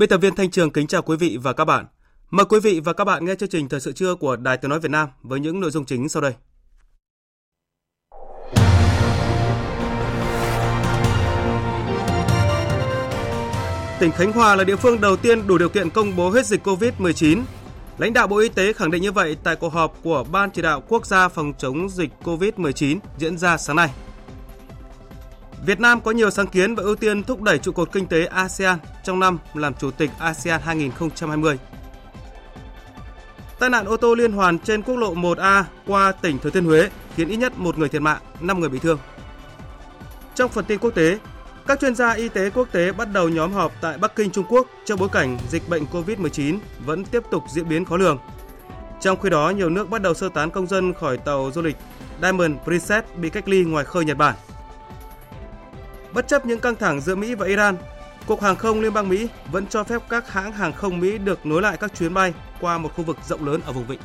Biên tập viên Thanh Trường kính chào quý vị và các bạn. Mời quý vị và các bạn nghe chương trình Thời sự trưa của Đài Tiếng Nói Việt Nam với những nội dung chính sau đây. Tỉnh Khánh Hòa là địa phương đầu tiên đủ điều kiện công bố hết dịch COVID-19. Lãnh đạo Bộ Y tế khẳng định như vậy tại cuộc họp của Ban chỉ đạo quốc gia phòng chống dịch COVID-19 diễn ra sáng nay. Việt Nam có nhiều sáng kiến và ưu tiên thúc đẩy trụ cột kinh tế ASEAN trong năm làm chủ tịch ASEAN 2020. Tai nạn ô tô liên hoàn trên quốc lộ 1A qua tỉnh Thừa Thiên Huế khiến ít nhất một người thiệt mạng, 5 người bị thương. Trong phần tin quốc tế, các chuyên gia y tế quốc tế bắt đầu nhóm họp tại Bắc Kinh, Trung Quốc trong bối cảnh dịch bệnh COVID-19 vẫn tiếp tục diễn biến khó lường. Trong khi đó, nhiều nước bắt đầu sơ tán công dân khỏi tàu du lịch Diamond Princess bị cách ly ngoài khơi Nhật Bản. Bất chấp những căng thẳng giữa Mỹ và Iran, Cục Hàng không Liên bang Mỹ vẫn cho phép các hãng hàng không Mỹ được nối lại các chuyến bay qua một khu vực rộng lớn ở vùng vịnh.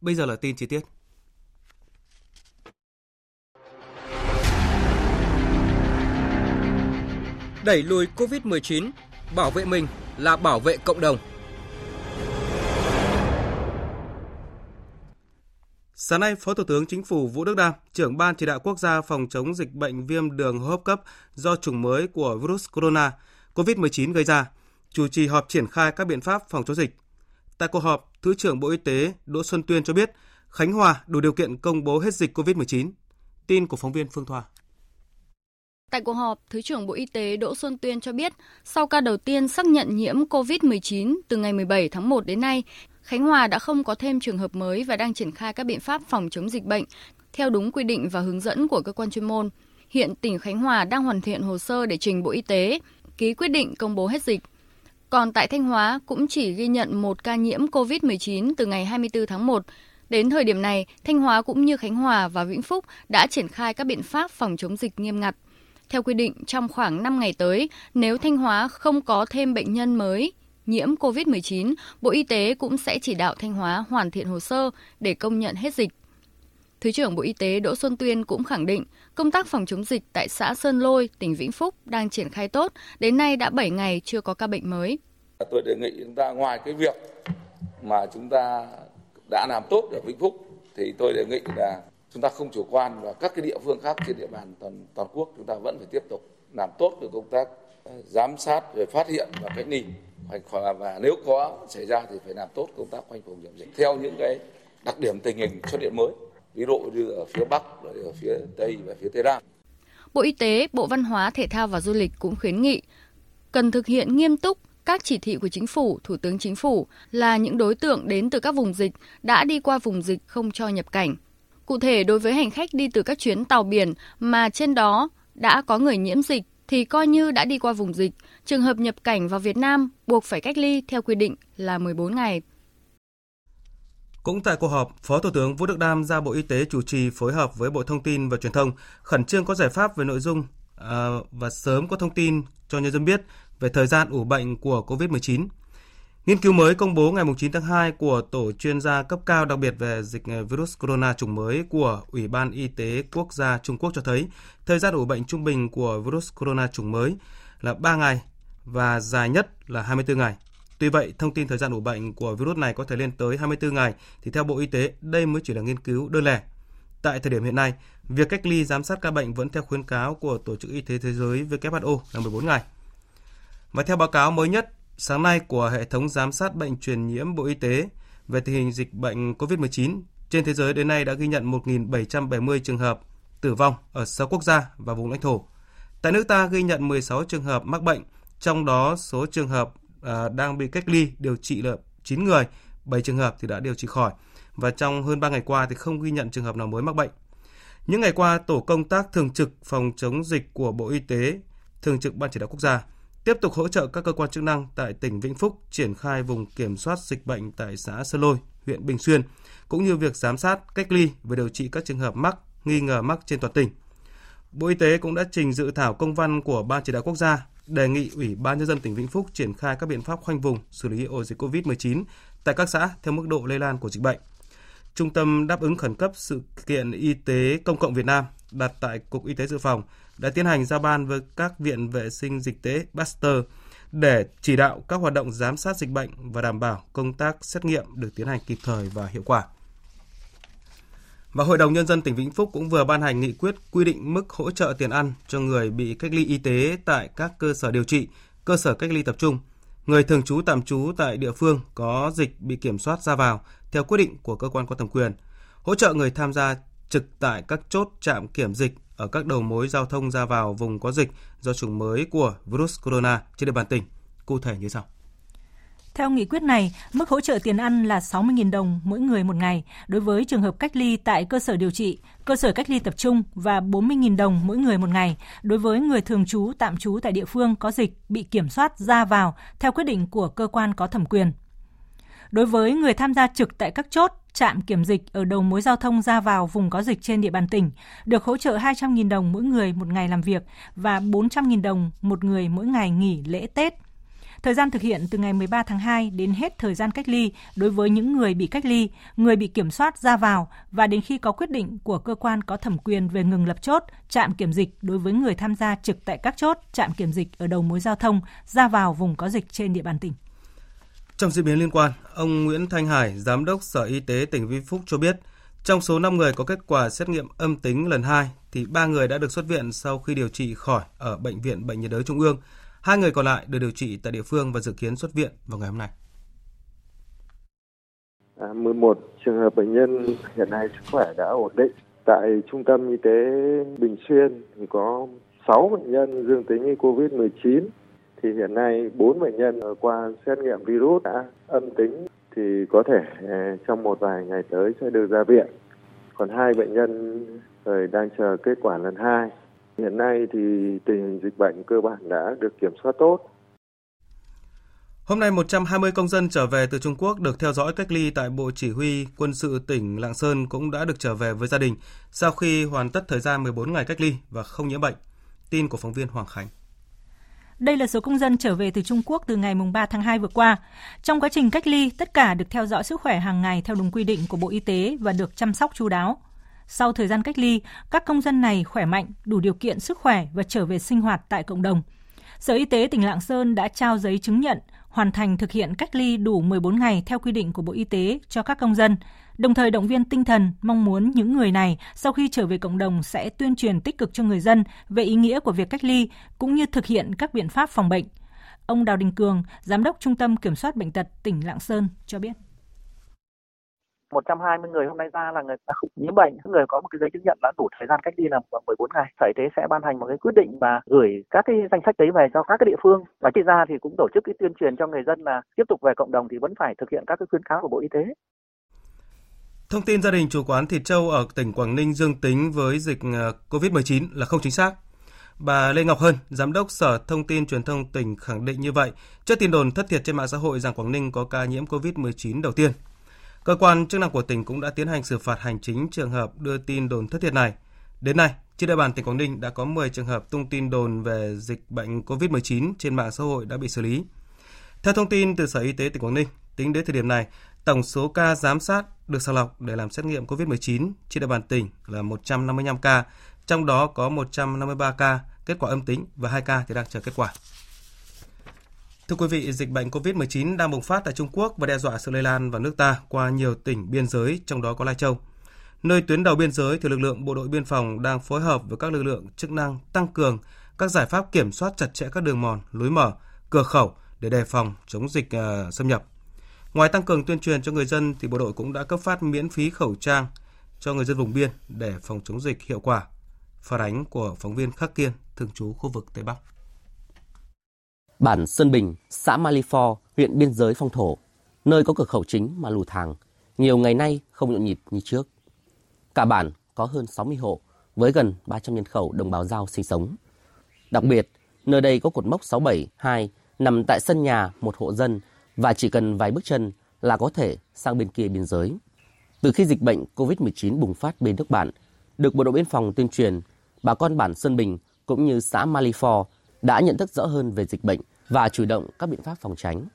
Bây giờ là tin chi tiết. Đẩy lùi Covid-19, bảo vệ mình là bảo vệ cộng đồng. Sáng nay, Phó Thủ tướng Chính phủ Vũ Đức Đam, trưởng Ban chỉ đạo quốc gia phòng chống dịch bệnh viêm đường hô hấp cấp do chủng mới của virus corona COVID-19 gây ra, chủ trì họp triển khai các biện pháp phòng chống dịch. Tại cuộc họp, Thứ trưởng Bộ Y tế Đỗ Xuân Tuyên cho biết Khánh Hòa đủ điều kiện công bố hết dịch COVID-19. Tin của phóng viên Phương Thoa. Tại cuộc họp, Thứ trưởng Bộ Y tế Đỗ Xuân Tuyên cho biết, sau ca đầu tiên xác nhận nhiễm COVID-19 từ ngày 17 tháng 1 đến nay, Khánh Hòa đã không có thêm trường hợp mới và đang triển khai các biện pháp phòng chống dịch bệnh theo đúng quy định và hướng dẫn của cơ quan chuyên môn. Hiện tỉnh Khánh Hòa đang hoàn thiện hồ sơ để trình Bộ Y tế ký quyết định công bố hết dịch. Còn tại Thanh Hóa cũng chỉ ghi nhận một ca nhiễm COVID-19 từ ngày 24 tháng 1. Đến thời điểm này, Thanh Hóa cũng như Khánh Hòa và Vĩnh Phúc đã triển khai các biện pháp phòng chống dịch nghiêm ngặt. Theo quy định, trong khoảng 5 ngày tới, nếu Thanh Hóa không có thêm bệnh nhân mới nhiễm COVID-19, Bộ Y tế cũng sẽ chỉ đạo Thanh Hóa hoàn thiện hồ sơ để công nhận hết dịch. Thứ trưởng Bộ Y tế Đỗ Xuân Tuyên cũng khẳng định công tác phòng chống dịch tại xã Sơn Lôi, tỉnh Vĩnh Phúc đang triển khai tốt, đến nay đã 7 ngày chưa có ca bệnh mới. Tôi đề nghị chúng ta ngoài cái việc mà chúng ta đã làm tốt ở Vĩnh Phúc thì tôi đề nghị là chúng ta không chủ quan và các cái địa phương khác trên địa bàn toàn toàn quốc chúng ta vẫn phải tiếp tục làm tốt được công tác giám sát về phát hiện và cách ly và nếu có xảy ra thì phải làm tốt công tác khoanh vùng dập dịch theo những cái đặc điểm tình hình xuất hiện mới. Ví dụ như ở phía bắc ở phía tây và phía tây nam. Bộ Y tế, Bộ Văn hóa, Thể thao và Du lịch cũng khuyến nghị cần thực hiện nghiêm túc các chỉ thị của chính phủ, thủ tướng chính phủ là những đối tượng đến từ các vùng dịch đã đi qua vùng dịch không cho nhập cảnh. Cụ thể đối với hành khách đi từ các chuyến tàu biển mà trên đó đã có người nhiễm dịch thì coi như đã đi qua vùng dịch. Trường hợp nhập cảnh vào Việt Nam buộc phải cách ly theo quy định là 14 ngày. Cũng tại cuộc họp, Phó Thủ tướng Vũ Đức Đam ra Bộ Y tế chủ trì phối hợp với Bộ Thông tin và Truyền thông khẩn trương có giải pháp về nội dung à, và sớm có thông tin cho nhân dân biết về thời gian ủ bệnh của COVID-19. Nghiên cứu mới công bố ngày 9 tháng 2 của Tổ chuyên gia cấp cao đặc biệt về dịch ờ, virus corona chủng mới của Ủy ban Y tế Quốc gia Trung Quốc cho thấy thời gian ủ bệnh trung bình của virus corona chủng mới là 3 ngày và dài nhất là 24 ngày. Tuy vậy, thông tin thời gian ủ bệnh của virus này có thể lên tới 24 ngày thì theo Bộ Y tế, đây mới chỉ là nghiên cứu đơn lẻ. Tại thời điểm hiện nay, việc cách ly giám sát ca bệnh vẫn theo khuyến cáo của Tổ chức Y tế Thế giới WHO là 14 ngày. Và theo báo cáo mới nhất sáng nay của hệ thống giám sát bệnh truyền nhiễm Bộ Y tế về tình hình dịch bệnh COVID-19 trên thế giới đến nay đã ghi nhận 1.770 trường hợp tử vong ở 6 quốc gia và vùng lãnh thổ. Tại nước ta ghi nhận 16 trường hợp mắc bệnh, trong đó số trường hợp à, đang bị cách ly điều trị là 9 người, 7 trường hợp thì đã điều trị khỏi và trong hơn 3 ngày qua thì không ghi nhận trường hợp nào mới mắc bệnh. Những ngày qua, tổ công tác thường trực phòng chống dịch của Bộ Y tế, thường trực Ban chỉ đạo quốc gia tiếp tục hỗ trợ các cơ quan chức năng tại tỉnh Vĩnh Phúc triển khai vùng kiểm soát dịch bệnh tại xã Sơn Lôi, huyện Bình Xuyên, cũng như việc giám sát, cách ly và điều trị các trường hợp mắc, nghi ngờ mắc trên toàn tỉnh. Bộ Y tế cũng đã trình dự thảo công văn của Ban chỉ đạo quốc gia đề nghị Ủy ban nhân dân tỉnh Vĩnh Phúc triển khai các biện pháp khoanh vùng xử lý ổ dịch COVID-19 tại các xã theo mức độ lây lan của dịch bệnh. Trung tâm đáp ứng khẩn cấp sự kiện y tế công cộng Việt Nam đặt tại Cục Y tế Dự phòng đã tiến hành giao ban với các viện vệ sinh dịch tế Pasteur để chỉ đạo các hoạt động giám sát dịch bệnh và đảm bảo công tác xét nghiệm được tiến hành kịp thời và hiệu quả. Và Hội đồng Nhân dân tỉnh Vĩnh Phúc cũng vừa ban hành nghị quyết quy định mức hỗ trợ tiền ăn cho người bị cách ly y tế tại các cơ sở điều trị, cơ sở cách ly tập trung, người thường trú tạm trú tại địa phương có dịch bị kiểm soát ra vào theo quyết định của cơ quan có thẩm quyền, hỗ trợ người tham gia trực tại các chốt trạm kiểm dịch ở các đầu mối giao thông ra vào vùng có dịch do chủng mới của virus corona trên địa bàn tỉnh. Cụ thể như sau. Theo nghị quyết này, mức hỗ trợ tiền ăn là 60.000 đồng mỗi người một ngày đối với trường hợp cách ly tại cơ sở điều trị, cơ sở cách ly tập trung và 40.000 đồng mỗi người một ngày đối với người thường trú tạm trú tại địa phương có dịch bị kiểm soát ra vào theo quyết định của cơ quan có thẩm quyền. Đối với người tham gia trực tại các chốt, trạm kiểm dịch ở đầu mối giao thông ra vào vùng có dịch trên địa bàn tỉnh, được hỗ trợ 200.000 đồng mỗi người một ngày làm việc và 400.000 đồng một người mỗi ngày nghỉ lễ Tết Thời gian thực hiện từ ngày 13 tháng 2 đến hết thời gian cách ly đối với những người bị cách ly, người bị kiểm soát ra vào và đến khi có quyết định của cơ quan có thẩm quyền về ngừng lập chốt, trạm kiểm dịch đối với người tham gia trực tại các chốt, trạm kiểm dịch ở đầu mối giao thông ra vào vùng có dịch trên địa bàn tỉnh. Trong diễn biến liên quan, ông Nguyễn Thanh Hải, Giám đốc Sở Y tế tỉnh Vĩnh Phúc cho biết, trong số 5 người có kết quả xét nghiệm âm tính lần 2 thì 3 người đã được xuất viện sau khi điều trị khỏi ở Bệnh viện Bệnh nhiệt đới Trung ương Hai người còn lại được điều trị tại địa phương và dự kiến xuất viện vào ngày hôm nay. À, 11 trường hợp bệnh nhân hiện nay sức khỏe đã ổn định. Tại trung tâm y tế Bình Xuyên thì có 6 bệnh nhân dương tính với COVID-19 thì hiện nay 4 bệnh nhân qua xét nghiệm virus đã âm tính thì có thể à, trong một vài ngày tới sẽ được ra viện. Còn hai bệnh nhân đang chờ kết quả lần hai Hiện nay thì tình hình dịch bệnh cơ bản đã được kiểm soát tốt. Hôm nay 120 công dân trở về từ Trung Quốc được theo dõi cách ly tại Bộ Chỉ huy Quân sự tỉnh Lạng Sơn cũng đã được trở về với gia đình sau khi hoàn tất thời gian 14 ngày cách ly và không nhiễm bệnh. Tin của phóng viên Hoàng Khánh. Đây là số công dân trở về từ Trung Quốc từ ngày 3 tháng 2 vừa qua. Trong quá trình cách ly, tất cả được theo dõi sức khỏe hàng ngày theo đúng quy định của Bộ Y tế và được chăm sóc chú đáo. Sau thời gian cách ly, các công dân này khỏe mạnh, đủ điều kiện sức khỏe và trở về sinh hoạt tại cộng đồng. Sở Y tế tỉnh Lạng Sơn đã trao giấy chứng nhận hoàn thành thực hiện cách ly đủ 14 ngày theo quy định của Bộ Y tế cho các công dân, đồng thời động viên tinh thần mong muốn những người này sau khi trở về cộng đồng sẽ tuyên truyền tích cực cho người dân về ý nghĩa của việc cách ly cũng như thực hiện các biện pháp phòng bệnh. Ông Đào Đình Cường, Giám đốc Trung tâm Kiểm soát Bệnh tật tỉnh Lạng Sơn cho biết. 120 người hôm nay ra là người ta không nhiễm bệnh, người có một cái giấy chứng nhận đã đủ thời gian cách ly là 14 ngày. Sở Y tế sẽ ban hành một cái quyết định và gửi các cái danh sách đấy về cho các cái địa phương. Và khi ra thì cũng tổ chức cái tuyên truyền cho người dân là tiếp tục về cộng đồng thì vẫn phải thực hiện các cái khuyến cáo của Bộ Y tế. Thông tin gia đình chủ quán thịt trâu ở tỉnh Quảng Ninh dương tính với dịch ờ, COVID-19 là không chính xác. Bà Lê Ngọc Hân, Giám đốc Sở Thông tin Truyền thông tỉnh khẳng định như vậy trước tin đồn thất thiệt trên mạng xã hội rằng Quảng Ninh có ca nhiễm COVID-19 đầu tiên. Cơ quan chức năng của tỉnh cũng đã tiến hành xử phạt hành chính trường hợp đưa tin đồn thất thiệt này. Đến nay, trên địa bàn tỉnh Quảng Ninh đã có 10 trường hợp tung tin đồn về dịch bệnh COVID-19 trên mạng xã hội đã bị xử lý. Theo thông tin từ Sở Y tế tỉnh Quảng Ninh, tính đến thời điểm này, tổng số ca giám sát được sàng lọc để làm xét nghiệm COVID-19 trên địa bàn tỉnh là 155 ca, trong đó có 153 ca kết quả âm tính và 2 ca thì đang chờ kết quả. Thưa quý vị, dịch bệnh COVID-19 đang bùng phát tại Trung Quốc và đe dọa sự lây lan vào nước ta qua nhiều tỉnh biên giới, trong đó có Lai Châu. Nơi tuyến đầu biên giới thì lực lượng bộ đội biên phòng đang phối hợp với các lực lượng chức năng tăng cường các giải pháp kiểm soát chặt chẽ các đường mòn, lối mở, cửa khẩu để đề phòng chống dịch uh, xâm nhập. Ngoài tăng cường tuyên truyền cho người dân thì bộ đội cũng đã cấp phát miễn phí khẩu trang cho người dân vùng biên để phòng chống dịch hiệu quả. Phản ánh của phóng viên Khắc Kiên, thường trú khu vực Tây Bắc. Bản Sơn Bình, xã Malifor, huyện biên giới Phong Thổ, nơi có cửa khẩu chính mà lù thàng, nhiều ngày nay không nhộn nhịp như trước. Cả bản có hơn 60 hộ với gần 300 nhân khẩu đồng bào giao sinh sống. Đặc biệt, nơi đây có cột mốc 672 nằm tại sân nhà một hộ dân và chỉ cần vài bước chân là có thể sang bên kia biên giới. Từ khi dịch bệnh COVID-19 bùng phát bên nước bạn, được Bộ đội Biên phòng tuyên truyền, bà con bản Sơn Bình cũng như xã Malifor đã nhận thức rõ hơn về dịch bệnh và chủ động các biện pháp phòng tránh.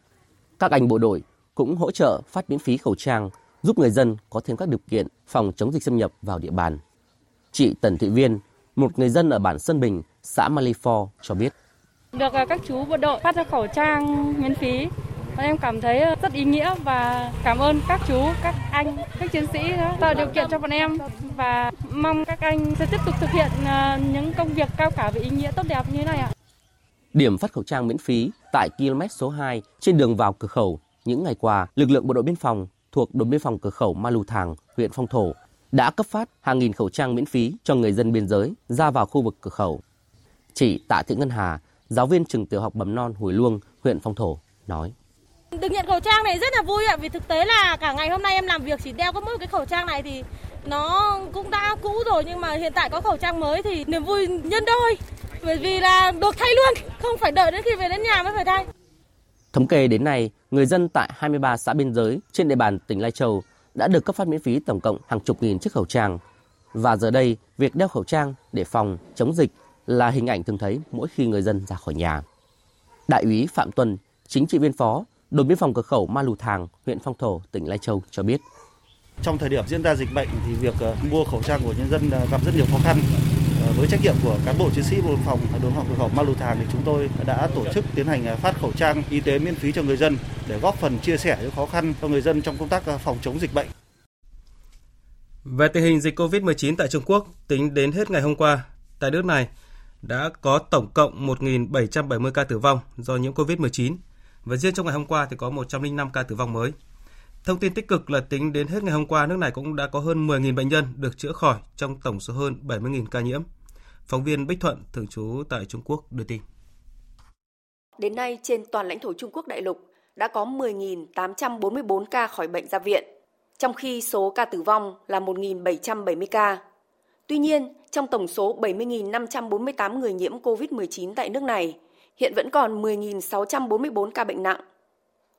Các anh bộ đội cũng hỗ trợ phát miễn phí khẩu trang giúp người dân có thêm các điều kiện phòng chống dịch xâm nhập vào địa bàn. Chị Tần Thị Viên, một người dân ở bản Sơn Bình, xã Malifor cho biết. Được à, các chú bộ đội phát ra khẩu trang miễn phí em cảm thấy ờ, rất ý nghĩa và cảm ơn các chú, các anh, các chiến sĩ đã tạo điều kiện cho bọn em và mong các anh sẽ tiếp tục thực hiện ờ, những công việc cao cả và ý nghĩa tốt đẹp như thế này ạ. Điểm phát khẩu trang miễn phí tại km số 2 trên đường vào cửa khẩu. Những ngày qua, lực lượng bộ đội biên phòng thuộc đồn biên phòng cửa khẩu Ma Lù Thàng, huyện Phong Thổ đã cấp phát hàng nghìn khẩu trang miễn phí cho người dân biên giới ra vào khu vực cửa khẩu. Chị Tạ Thị Ngân Hà, giáo viên trường tiểu học mầm non Hùi Luông, huyện Phong Thổ, nói. Được nhận khẩu trang này rất là vui ạ, vì thực tế là cả ngày hôm nay em làm việc chỉ đeo có mỗi cái khẩu trang này thì nó cũng đã cũ rồi nhưng mà hiện tại có khẩu trang mới thì niềm vui nhân đôi. Bởi vì là được thay luôn, không phải đợi đến khi về đến nhà mới phải thay. Thống kê đến nay, người dân tại 23 xã biên giới trên địa bàn tỉnh Lai Châu đã được cấp phát miễn phí tổng cộng hàng chục nghìn chiếc khẩu trang. Và giờ đây, việc đeo khẩu trang để phòng, chống dịch là hình ảnh thường thấy mỗi khi người dân ra khỏi nhà. Đại úy Phạm Tuân, chính trị viên phó, đồn biên phòng cửa khẩu Ma Lù Thàng, huyện Phong Thổ, tỉnh Lai Châu cho biết. Trong thời điểm diễn ra dịch bệnh thì việc ờ, mua khẩu trang của nhân dân ờ, gặp rất nhiều khó khăn. Ờ, với trách nhiệm của cán bộ chiến sĩ bộ đội phòng đồn phòng cửa khẩu Ma Lù Thàng thì chúng tôi đã tổ chức tiến hành phát khẩu trang y tế miễn phí cho người dân để góp phần chia sẻ những khó khăn cho người dân trong công tác phòng chống dịch bệnh. Về tình hình dịch COVID-19 tại Trung Quốc, tính đến hết ngày hôm qua, tại nước này đã có tổng cộng 1.770 ca tử vong do nhiễm COVID-19 và riêng trong ngày hôm qua thì có 105 ca tử vong mới. Thông tin tích cực là tính đến hết ngày hôm qua, nước này cũng đã có hơn 10.000 bệnh nhân được chữa khỏi trong tổng số hơn 70.000 ca nhiễm. Phóng viên Bích Thuận, thường trú tại Trung Quốc, đưa tin. Đến nay, trên toàn lãnh thổ Trung Quốc đại lục đã có 10.844 ca khỏi bệnh ra viện, trong khi số ca tử vong là 1.770 ca. Tuy nhiên, trong tổng số 70.548 người nhiễm COVID-19 tại nước này, hiện vẫn còn 10.644 ca bệnh nặng.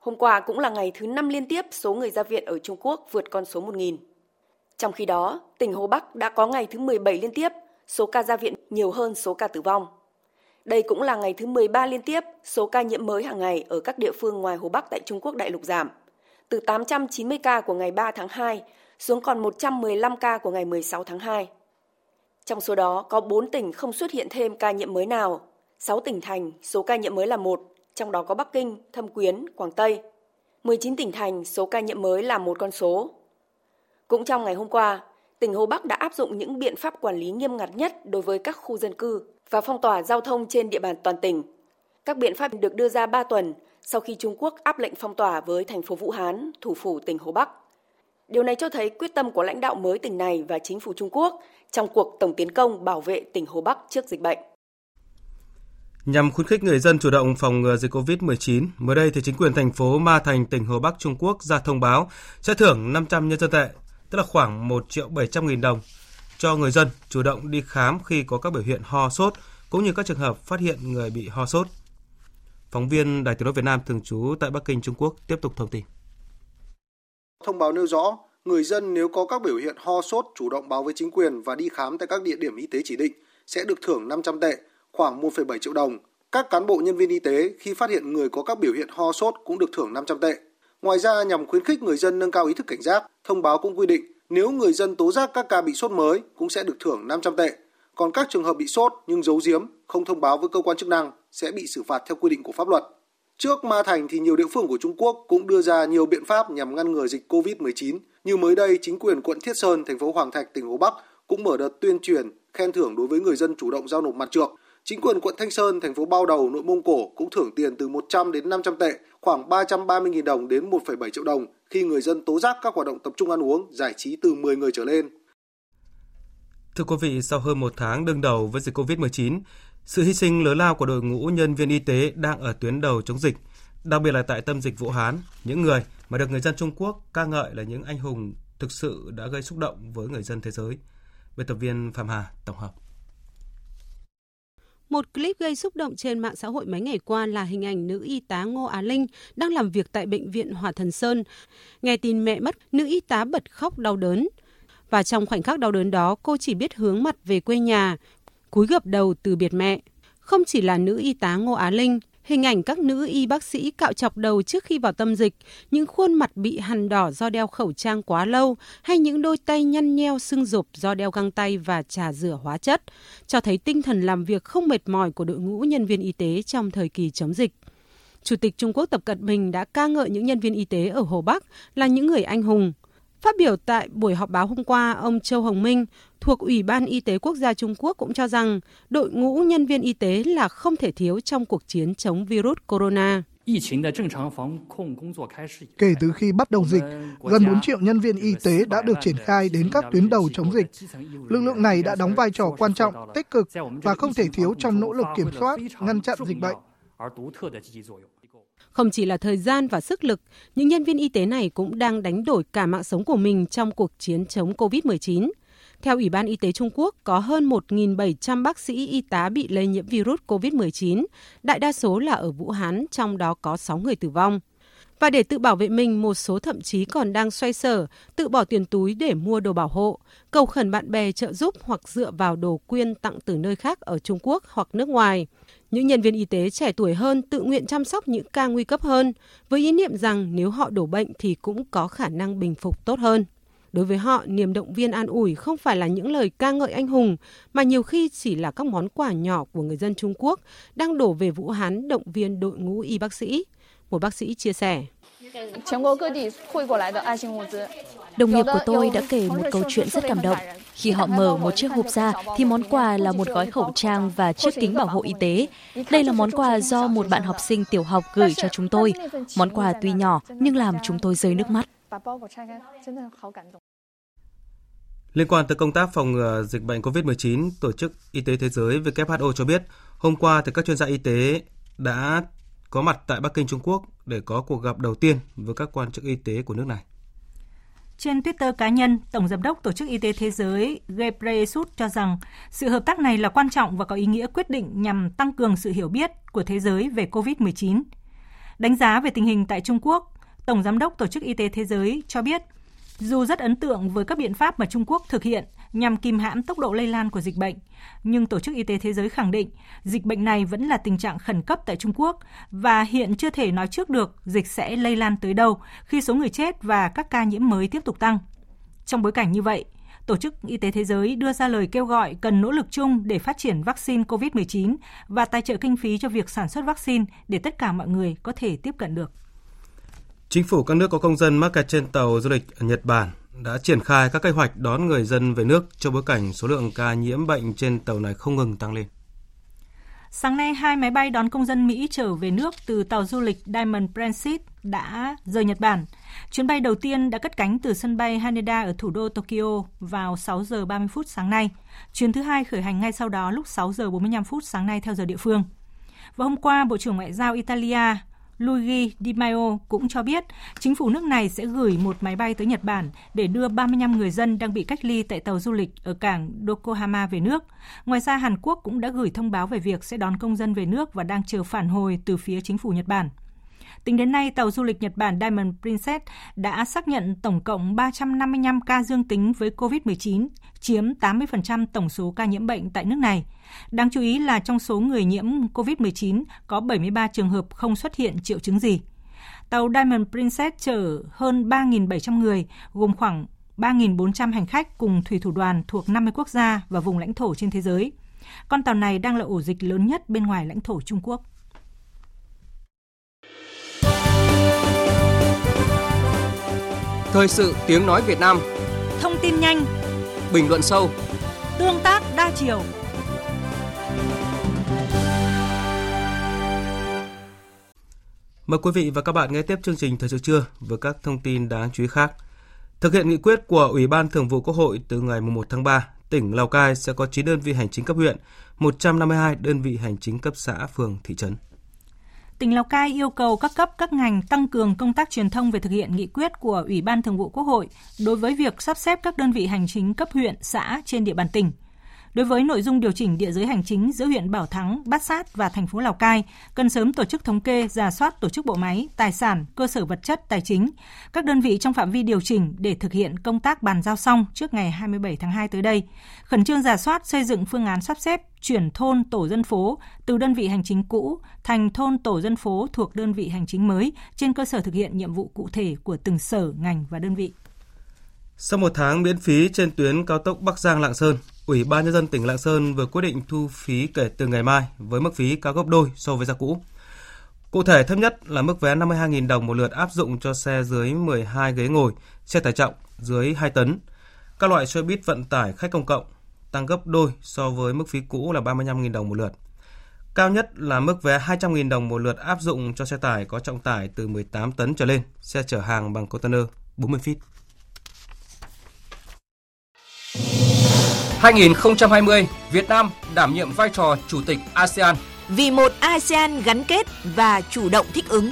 Hôm qua cũng là ngày thứ 5 liên tiếp số người ra viện ở Trung Quốc vượt con số 1.000. Trong khi đó, tỉnh Hồ Bắc đã có ngày thứ 17 liên tiếp số ca ra viện nhiều hơn số ca tử vong. Đây cũng là ngày thứ 13 liên tiếp số ca nhiễm mới hàng ngày ở các địa phương ngoài Hồ Bắc tại Trung Quốc đại lục giảm, từ 890 ca của ngày 3 tháng 2 xuống còn 115 ca của ngày 16 tháng 2. Trong số đó có 4 tỉnh không xuất hiện thêm ca nhiễm mới nào, 6 tỉnh thành số ca nhiễm mới là 1, trong đó có Bắc Kinh, Thâm Quyến, Quảng Tây. 19 tỉnh thành số ca nhiễm mới là một con số. Cũng trong ngày hôm qua, tỉnh Hồ Bắc đã áp dụng những biện pháp quản lý nghiêm ngặt nhất đối với các khu dân cư và phong tỏa giao thông trên địa bàn toàn tỉnh. Các biện pháp được đưa ra 3 tuần sau khi Trung Quốc áp lệnh phong tỏa với thành phố Vũ Hán, thủ phủ tỉnh Hồ Bắc. Điều này cho thấy quyết tâm của lãnh đạo mới tỉnh này và chính phủ Trung Quốc trong cuộc tổng tiến công bảo vệ tỉnh Hồ Bắc trước dịch bệnh. Nhằm khuyến khích người dân chủ động phòng ngừa dịch COVID-19, mới đây thì chính quyền thành phố Ma Thành, tỉnh Hồ Bắc, Trung Quốc ra thông báo sẽ thưởng 500 nhân dân tệ, tức là khoảng 1 triệu 700 nghìn đồng cho người dân chủ động đi khám khi có các biểu hiện ho sốt, cũng như các trường hợp phát hiện người bị ho sốt. Phóng viên Đài tiếng nói Việt Nam thường trú tại Bắc Kinh, Trung Quốc tiếp tục thông tin. Thông báo nêu rõ, người dân nếu có các biểu hiện ho sốt chủ động báo với chính quyền và đi khám tại các địa điểm y tế chỉ định sẽ được thưởng 500 tệ, khoảng 1,7 triệu đồng. Các cán bộ nhân viên y tế khi phát hiện người có các biểu hiện ho sốt cũng được thưởng 500 tệ. Ngoài ra nhằm khuyến khích người dân nâng cao ý thức cảnh giác, thông báo cũng quy định nếu người dân tố giác các ca bị sốt mới cũng sẽ được thưởng 500 tệ. Còn các trường hợp bị sốt nhưng giấu giếm, không thông báo với cơ quan chức năng sẽ bị xử phạt theo quy định của pháp luật. Trước Ma Thành thì nhiều địa phương của Trung Quốc cũng đưa ra nhiều biện pháp nhằm ngăn ngừa dịch COVID-19. Như mới đây, chính quyền quận Thiết Sơn, thành phố Hoàng Thạch, tỉnh Hồ Bắc cũng mở đợt tuyên truyền, khen thưởng đối với người dân chủ động giao nộp mặt trược. Chính quyền quận Thanh Sơn, thành phố Bao Đầu, nội Mông Cổ cũng thưởng tiền từ 100 đến 500 tệ, khoảng 330.000 đồng đến 1,7 triệu đồng khi người dân tố giác các hoạt động tập trung ăn uống, giải trí từ 10 người trở lên. Thưa quý vị, sau hơn một tháng đương đầu với dịch COVID-19, sự hy sinh lớn lao của đội ngũ nhân viên y tế đang ở tuyến đầu chống dịch, đặc biệt là tại tâm dịch Vũ Hán, những người mà được người dân Trung Quốc ca ngợi là những anh hùng thực sự đã gây xúc động với người dân thế giới. Biên tập viên Phạm Hà tổng hợp. Một clip gây xúc động trên mạng xã hội mấy ngày qua là hình ảnh nữ y tá Ngô Á Linh đang làm việc tại bệnh viện Hòa Thần Sơn. Nghe tin mẹ mất, nữ y tá bật khóc đau đớn. Và trong khoảnh khắc đau đớn đó, cô chỉ biết hướng mặt về quê nhà, cúi gập đầu từ biệt mẹ. Không chỉ là nữ y tá Ngô Á Linh, hình ảnh các nữ y bác sĩ cạo chọc đầu trước khi vào tâm dịch, những khuôn mặt bị hằn đỏ do đeo khẩu trang quá lâu hay những đôi tay nhăn nheo sưng rụp do đeo găng tay và trà rửa hóa chất, cho thấy tinh thần làm việc không mệt mỏi của đội ngũ nhân viên y tế trong thời kỳ chống dịch. Chủ tịch Trung Quốc Tập Cận Bình đã ca ngợi những nhân viên y tế ở Hồ Bắc là những người anh hùng, Phát biểu tại buổi họp báo hôm qua, ông Châu Hồng Minh thuộc Ủy ban Y tế Quốc gia Trung Quốc cũng cho rằng đội ngũ nhân viên y tế là không thể thiếu trong cuộc chiến chống virus corona. Kể từ khi bắt đầu dịch, gần 4 triệu nhân viên y tế đã được triển khai đến các tuyến đầu chống dịch. Lực lượng này đã đóng vai trò quan trọng, tích cực và không thể thiếu trong nỗ lực kiểm soát, ngăn chặn dịch bệnh. Không chỉ là thời gian và sức lực, những nhân viên y tế này cũng đang đánh đổi cả mạng sống của mình trong cuộc chiến chống COVID-19. Theo Ủy ban Y tế Trung Quốc, có hơn 1.700 bác sĩ y tá bị lây nhiễm virus COVID-19, đại đa số là ở Vũ Hán, trong đó có 6 người tử vong. Và để tự bảo vệ mình, một số thậm chí còn đang xoay sở, tự bỏ tiền túi để mua đồ bảo hộ, cầu khẩn bạn bè trợ giúp hoặc dựa vào đồ quyên tặng từ nơi khác ở Trung Quốc hoặc nước ngoài. Những nhân viên y tế trẻ tuổi hơn tự nguyện chăm sóc những ca nguy cấp hơn, với ý niệm rằng nếu họ đổ bệnh thì cũng có khả năng bình phục tốt hơn. Đối với họ, niềm động viên an ủi không phải là những lời ca ngợi anh hùng, mà nhiều khi chỉ là các món quà nhỏ của người dân Trung Quốc đang đổ về Vũ Hán động viên đội ngũ y bác sĩ. Một bác sĩ chia sẻ. Đồng nghiệp của tôi đã kể một câu chuyện rất cảm động. Khi họ mở một chiếc hộp ra thì món quà là một gói khẩu trang và chiếc kính bảo hộ y tế. Đây là món quà do một bạn học sinh tiểu học gửi cho chúng tôi. Món quà tuy nhỏ nhưng làm chúng tôi rơi nước mắt. Liên quan tới công tác phòng ngừa dịch bệnh COVID-19, Tổ chức Y tế Thế giới WHO cho biết, hôm qua thì các chuyên gia y tế đã có mặt tại Bắc Kinh, Trung Quốc để có cuộc gặp đầu tiên với các quan chức y tế của nước này. Trên Twitter cá nhân, Tổng Giám đốc Tổ chức Y tế Thế giới Ghebreyesus cho rằng sự hợp tác này là quan trọng và có ý nghĩa quyết định nhằm tăng cường sự hiểu biết của thế giới về COVID-19. Đánh giá về tình hình tại Trung Quốc, Tổng Giám đốc Tổ chức Y tế Thế giới cho biết, dù rất ấn tượng với các biện pháp mà Trung Quốc thực hiện nhằm kìm hãm tốc độ lây lan của dịch bệnh, nhưng Tổ chức Y tế Thế giới khẳng định dịch bệnh này vẫn là tình trạng khẩn cấp tại Trung Quốc và hiện chưa thể nói trước được dịch sẽ lây lan tới đâu khi số người chết và các ca nhiễm mới tiếp tục tăng. Trong bối cảnh như vậy, Tổ chức Y tế Thế giới đưa ra lời kêu gọi cần nỗ lực chung để phát triển vaccine COVID-19 và tài trợ kinh phí cho việc sản xuất vaccine để tất cả mọi người có thể tiếp cận được. Chính phủ các nước có công dân mắc kẹt trên tàu du lịch ở Nhật Bản đã triển khai các kế hoạch đón người dân về nước trong bối cảnh số lượng ca nhiễm bệnh trên tàu này không ngừng tăng lên. Sáng nay, hai máy bay đón công dân Mỹ trở về nước từ tàu du lịch Diamond Princess đã rời Nhật Bản. Chuyến bay đầu tiên đã cất cánh từ sân bay Haneda ở thủ đô Tokyo vào 6 giờ 30 phút sáng nay. Chuyến thứ hai khởi hành ngay sau đó lúc 6 giờ 45 phút sáng nay theo giờ địa phương. Và hôm qua, Bộ trưởng Ngoại giao Italia Luigi Di Maio cũng cho biết chính phủ nước này sẽ gửi một máy bay tới Nhật Bản để đưa 35 người dân đang bị cách ly tại tàu du lịch ở cảng Yokohama về nước. Ngoài ra, Hàn Quốc cũng đã gửi thông báo về việc sẽ đón công dân về nước và đang chờ phản hồi từ phía chính phủ Nhật Bản. Tính đến nay, tàu du lịch Nhật Bản Diamond Princess đã xác nhận tổng cộng 355 ca dương tính với COVID-19, chiếm 80% tổng số ca nhiễm bệnh tại nước này. Đáng chú ý là trong số người nhiễm COVID-19 có 73 trường hợp không xuất hiện triệu chứng gì. Tàu Diamond Princess chở hơn 3.700 người, gồm khoảng 3.400 hành khách cùng thủy thủ đoàn thuộc 50 quốc gia và vùng lãnh thổ trên thế giới. Con tàu này đang là ổ dịch lớn nhất bên ngoài lãnh thổ Trung Quốc. Thời sự tiếng nói Việt Nam Thông tin nhanh Bình luận sâu Tương tác đa chiều Mời quý vị và các bạn nghe tiếp chương trình Thời sự trưa với các thông tin đáng chú ý khác. Thực hiện nghị quyết của Ủy ban Thường vụ Quốc hội từ ngày 1 tháng 3, tỉnh Lào Cai sẽ có 9 đơn vị hành chính cấp huyện, 152 đơn vị hành chính cấp xã, phường, thị trấn. Tỉnh Lào Cai yêu cầu các cấp các ngành tăng cường công tác truyền thông về thực hiện nghị quyết của Ủy ban Thường vụ Quốc hội đối với việc sắp xếp các đơn vị hành chính cấp huyện, xã trên địa bàn tỉnh – Đối với nội dung điều chỉnh địa giới hành chính giữa huyện Bảo Thắng, Bát Sát và thành phố Lào Cai, cần sớm tổ chức thống kê, giả soát tổ chức bộ máy, tài sản, cơ sở vật chất, tài chính, các đơn vị trong phạm vi điều chỉnh để thực hiện công tác bàn giao xong trước ngày 27 tháng 2 tới đây. Khẩn trương giả soát xây dựng phương án sắp xếp chuyển thôn tổ dân phố từ đơn vị hành chính cũ thành thôn tổ dân phố thuộc đơn vị hành chính mới trên cơ sở thực hiện nhiệm vụ cụ thể của từng sở, ngành và đơn vị. Sau một tháng miễn phí trên tuyến cao tốc Bắc Giang Lạng Sơn, Ủy ban nhân dân tỉnh Lạng Sơn vừa quyết định thu phí kể từ ngày mai với mức phí cao gấp đôi so với giá cũ. Cụ thể thấp nhất là mức vé 52.000 đồng một lượt áp dụng cho xe dưới 12 ghế ngồi, xe tải trọng dưới 2 tấn. Các loại xe buýt vận tải khách công cộng tăng gấp đôi so với mức phí cũ là 35.000 đồng một lượt. Cao nhất là mức vé 200.000 đồng một lượt áp dụng cho xe tải có trọng tải từ 18 tấn trở lên, xe chở hàng bằng container 40 feet. 2020, Việt Nam đảm nhiệm vai trò chủ tịch ASEAN. Vì một ASEAN gắn kết và chủ động thích ứng.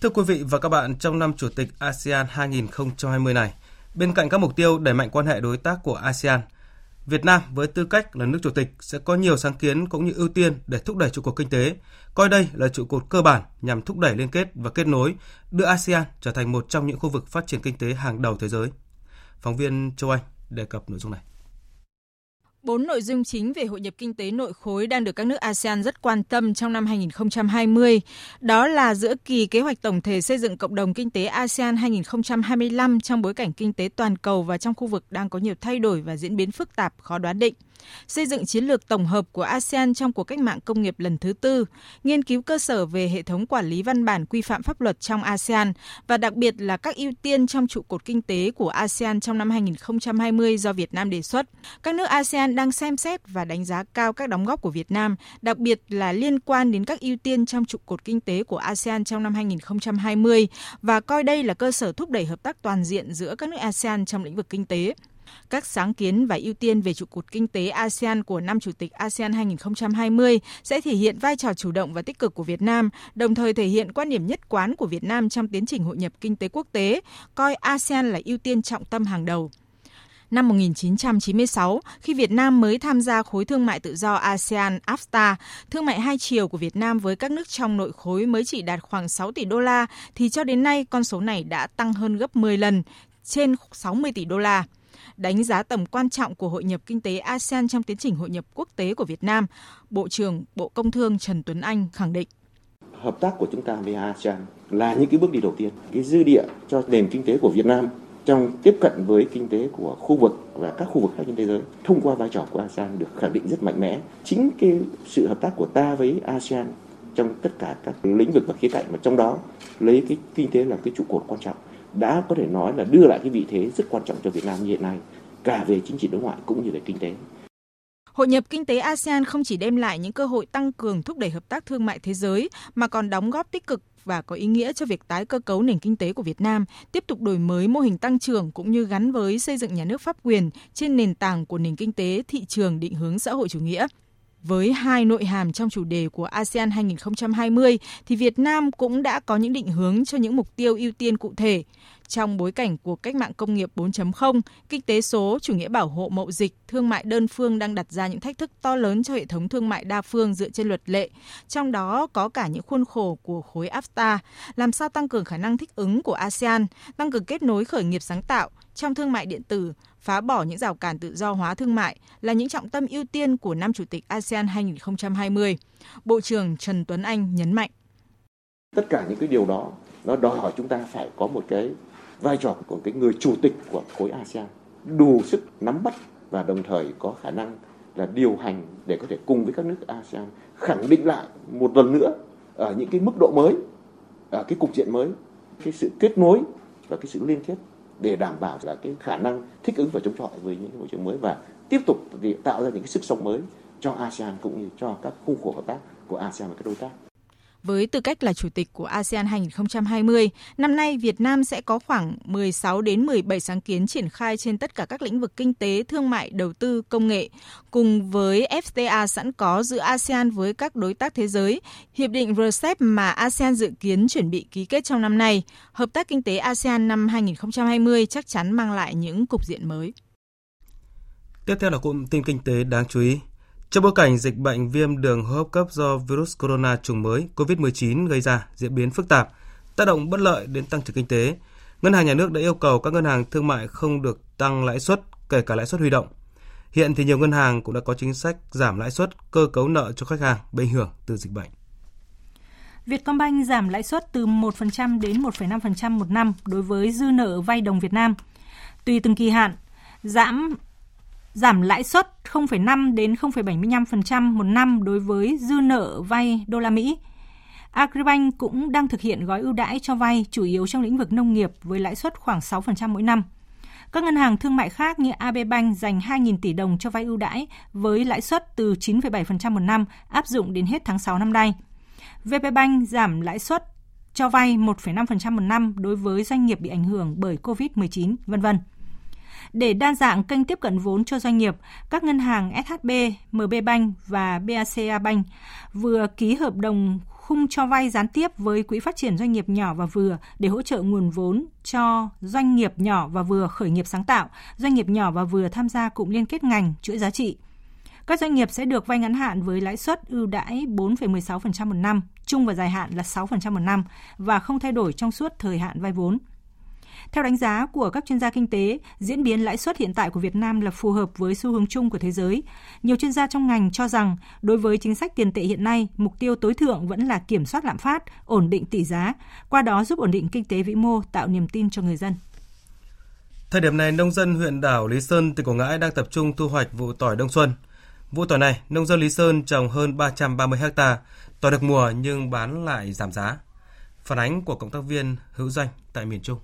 Thưa quý vị và các bạn, trong năm chủ tịch ASEAN 2020 này, bên cạnh các mục tiêu đẩy mạnh quan hệ đối tác của ASEAN, Việt Nam với tư cách là nước chủ tịch sẽ có nhiều sáng kiến cũng như ưu tiên để thúc đẩy trụ cột kinh tế, coi đây là trụ cột cơ bản nhằm thúc đẩy liên kết và kết nối, đưa ASEAN trở thành một trong những khu vực phát triển kinh tế hàng đầu thế giới. Phóng viên Châu Anh đề cập nội dung này. Bốn nội dung chính về hội nhập kinh tế nội khối đang được các nước ASEAN rất quan tâm trong năm 2020. Đó là giữa kỳ kế hoạch tổng thể xây dựng cộng đồng kinh tế ASEAN 2025 trong bối cảnh kinh tế toàn cầu và trong khu vực đang có nhiều thay đổi và diễn biến phức tạp khó đoán định xây dựng chiến lược tổng hợp của ASEAN trong cuộc cách mạng công nghiệp lần thứ tư, nghiên cứu cơ sở về hệ thống quản lý văn bản quy phạm pháp luật trong ASEAN và đặc biệt là các ưu tiên trong trụ cột kinh tế của ASEAN trong năm 2020 do Việt Nam đề xuất. Các nước ASEAN đang xem xét và đánh giá cao các đóng góp của Việt Nam, đặc biệt là liên quan đến các ưu tiên trong trụ cột kinh tế của ASEAN trong năm 2020 và coi đây là cơ sở thúc đẩy hợp tác toàn diện giữa các nước ASEAN trong lĩnh vực kinh tế. Các sáng kiến và ưu tiên về trụ cột kinh tế ASEAN của năm Chủ tịch ASEAN 2020 sẽ thể hiện vai trò chủ động và tích cực của Việt Nam, đồng thời thể hiện quan điểm nhất quán của Việt Nam trong tiến trình hội nhập kinh tế quốc tế, coi ASEAN là ưu tiên trọng tâm hàng đầu. Năm 1996, khi Việt Nam mới tham gia khối thương mại tự do ASEAN AFTA, thương mại hai chiều của Việt Nam với các nước trong nội khối mới chỉ đạt khoảng 6 tỷ đô la, thì cho đến nay con số này đã tăng hơn gấp 10 lần, trên 60 tỷ đô la đánh giá tầm quan trọng của hội nhập kinh tế ASEAN trong tiến trình hội nhập quốc tế của Việt Nam, Bộ trưởng Bộ Công Thương Trần Tuấn Anh khẳng định. Hợp tác của chúng ta với ASEAN là những cái bước đi đầu tiên, cái dư địa cho nền kinh tế của Việt Nam trong tiếp cận với kinh tế của khu vực và các khu vực khác trên thế giới thông qua vai trò của ASEAN được khẳng định rất mạnh mẽ. Chính cái sự hợp tác của ta với ASEAN trong tất cả các lĩnh vực và khía cạnh mà trong đó lấy cái kinh tế là cái trụ cột quan trọng đã có thể nói là đưa lại cái vị thế rất quan trọng cho Việt Nam như hiện nay, cả về chính trị đối ngoại cũng như về kinh tế. Hội nhập kinh tế ASEAN không chỉ đem lại những cơ hội tăng cường thúc đẩy hợp tác thương mại thế giới mà còn đóng góp tích cực và có ý nghĩa cho việc tái cơ cấu nền kinh tế của Việt Nam, tiếp tục đổi mới mô hình tăng trưởng cũng như gắn với xây dựng nhà nước pháp quyền trên nền tảng của nền kinh tế thị trường định hướng xã hội chủ nghĩa. Với hai nội hàm trong chủ đề của ASEAN 2020 thì Việt Nam cũng đã có những định hướng cho những mục tiêu ưu tiên cụ thể. Trong bối cảnh của cách mạng công nghiệp 4.0, kinh tế số, chủ nghĩa bảo hộ mậu dịch, thương mại đơn phương đang đặt ra những thách thức to lớn cho hệ thống thương mại đa phương dựa trên luật lệ, trong đó có cả những khuôn khổ của khối AFTA, làm sao tăng cường khả năng thích ứng của ASEAN, tăng cường kết nối khởi nghiệp sáng tạo trong thương mại điện tử, phá bỏ những rào cản tự do hóa thương mại là những trọng tâm ưu tiên của năm Chủ tịch ASEAN 2020. Bộ trưởng Trần Tuấn Anh nhấn mạnh. Tất cả những cái điều đó nó đòi hỏi chúng ta phải có một cái vai trò của cái người chủ tịch của khối ASEAN đủ sức nắm bắt và đồng thời có khả năng là điều hành để có thể cùng với các nước ASEAN khẳng định lại một lần nữa ở những cái mức độ mới, ở cái cục diện mới, cái sự kết nối và cái sự liên kết để đảm bảo là cái khả năng thích ứng và chống chọi với những môi trường mới và tiếp tục tạo ra những cái sức sống mới cho ASEAN cũng như cho các khung khổ hợp tác của ASEAN và các đối tác. Với tư cách là chủ tịch của ASEAN 2020, năm nay Việt Nam sẽ có khoảng 16 đến 17 sáng kiến triển khai trên tất cả các lĩnh vực kinh tế, thương mại, đầu tư, công nghệ. Cùng với FTA sẵn có giữa ASEAN với các đối tác thế giới, hiệp định RCEP mà ASEAN dự kiến chuẩn bị ký kết trong năm nay, hợp tác kinh tế ASEAN năm 2020 chắc chắn mang lại những cục diện mới. Tiếp theo là cụm tin kinh tế đáng chú ý. Trong bối cảnh dịch bệnh viêm đường hô hấp cấp do virus corona chủng mới COVID-19 gây ra diễn biến phức tạp, tác động bất lợi đến tăng trưởng kinh tế, Ngân hàng Nhà nước đã yêu cầu các ngân hàng thương mại không được tăng lãi suất, kể cả lãi suất huy động. Hiện thì nhiều ngân hàng cũng đã có chính sách giảm lãi suất, cơ cấu nợ cho khách hàng bị ảnh hưởng từ dịch bệnh. Vietcombank giảm lãi suất từ 1% đến 1,5% một năm đối với dư nợ vay đồng Việt Nam. Tùy từng kỳ hạn, giảm giảm lãi suất 0,5 đến 0,75% một năm đối với dư nợ vay đô la Mỹ. Agribank cũng đang thực hiện gói ưu đãi cho vay chủ yếu trong lĩnh vực nông nghiệp với lãi suất khoảng 6% mỗi năm. Các ngân hàng thương mại khác như AB Bank dành 2.000 tỷ đồng cho vay ưu đãi với lãi suất từ 9,7% một năm áp dụng đến hết tháng 6 năm nay. VP Bank giảm lãi suất cho vay 1,5% một năm đối với doanh nghiệp bị ảnh hưởng bởi COVID-19, vân vân. Để đa dạng kênh tiếp cận vốn cho doanh nghiệp, các ngân hàng SHB, MB Bank và BACA Bank vừa ký hợp đồng khung cho vay gián tiếp với Quỹ phát triển doanh nghiệp nhỏ và vừa để hỗ trợ nguồn vốn cho doanh nghiệp nhỏ và vừa khởi nghiệp sáng tạo, doanh nghiệp nhỏ và vừa tham gia cụm liên kết ngành, chuỗi giá trị. Các doanh nghiệp sẽ được vay ngắn hạn với lãi suất ưu đãi 4,16% một năm, trung và dài hạn là 6% một năm và không thay đổi trong suốt thời hạn vay vốn. Theo đánh giá của các chuyên gia kinh tế, diễn biến lãi suất hiện tại của Việt Nam là phù hợp với xu hướng chung của thế giới. Nhiều chuyên gia trong ngành cho rằng, đối với chính sách tiền tệ hiện nay, mục tiêu tối thượng vẫn là kiểm soát lạm phát, ổn định tỷ giá, qua đó giúp ổn định kinh tế vĩ mô, tạo niềm tin cho người dân. Thời điểm này, nông dân huyện đảo Lý Sơn, tỉnh Quảng Ngãi đang tập trung thu hoạch vụ tỏi đông xuân. Vụ tỏi này, nông dân Lý Sơn trồng hơn 330 ha, tỏi được mùa nhưng bán lại giảm giá. Phản ánh của cộng tác viên Hữu Doanh tại miền Trung.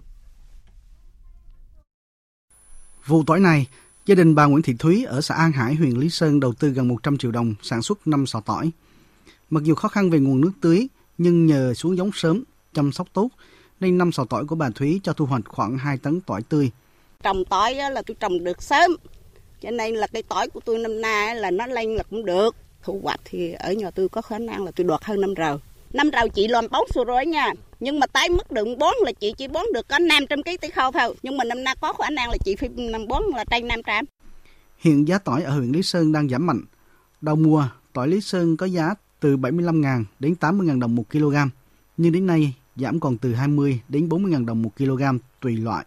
Vụ tỏi này, gia đình bà Nguyễn Thị Thúy ở xã An Hải, huyện Lý Sơn đầu tư gần 100 triệu đồng sản xuất 5 sọ tỏi. Mặc dù khó khăn về nguồn nước tưới, nhưng nhờ xuống giống sớm, chăm sóc tốt, nên năm sọ tỏi của bà Thúy cho thu hoạch khoảng 2 tấn tỏi tươi. Trồng tỏi là tôi trồng được sớm, cho nên là cái tỏi của tôi năm nay là nó lên là cũng được. Thu hoạch thì ở nhà tôi có khả năng là tôi đoạt hơn năm rồi. Năm rầu chị làm 4 xu rồi nha nhưng mà tái mức đựng bón là chị chỉ bón được có 500 kg tí khô thôi nhưng mà năm nay có khả năng là chị phải năm bón là trên 500 Hiện giá tỏi ở huyện Lý Sơn đang giảm mạnh. Đầu mùa, tỏi Lý Sơn có giá từ 75.000 đến 80.000 đồng 1 kg, nhưng đến nay giảm còn từ 20 đến 40.000 đồng 1 kg tùy loại.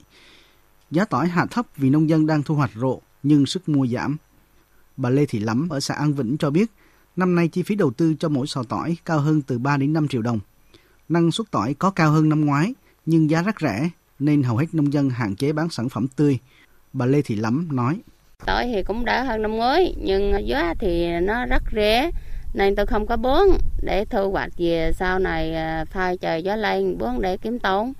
Giá tỏi hạ thấp vì nông dân đang thu hoạch rộ nhưng sức mua giảm. Bà Lê Thị Lắm ở xã An Vĩnh cho biết, năm nay chi phí đầu tư cho mỗi sò tỏi cao hơn từ 3 đến 5 triệu đồng. Năng suất tỏi có cao hơn năm ngoái, nhưng giá rất rẻ nên hầu hết nông dân hạn chế bán sản phẩm tươi. Bà Lê Thị Lắm nói. Tỏi thì cũng đỡ hơn năm ngoái, nhưng giá thì nó rất rẻ nên tôi không có bón để thu hoạch về sau này à, phai trời gió lên bón để kiếm tốn.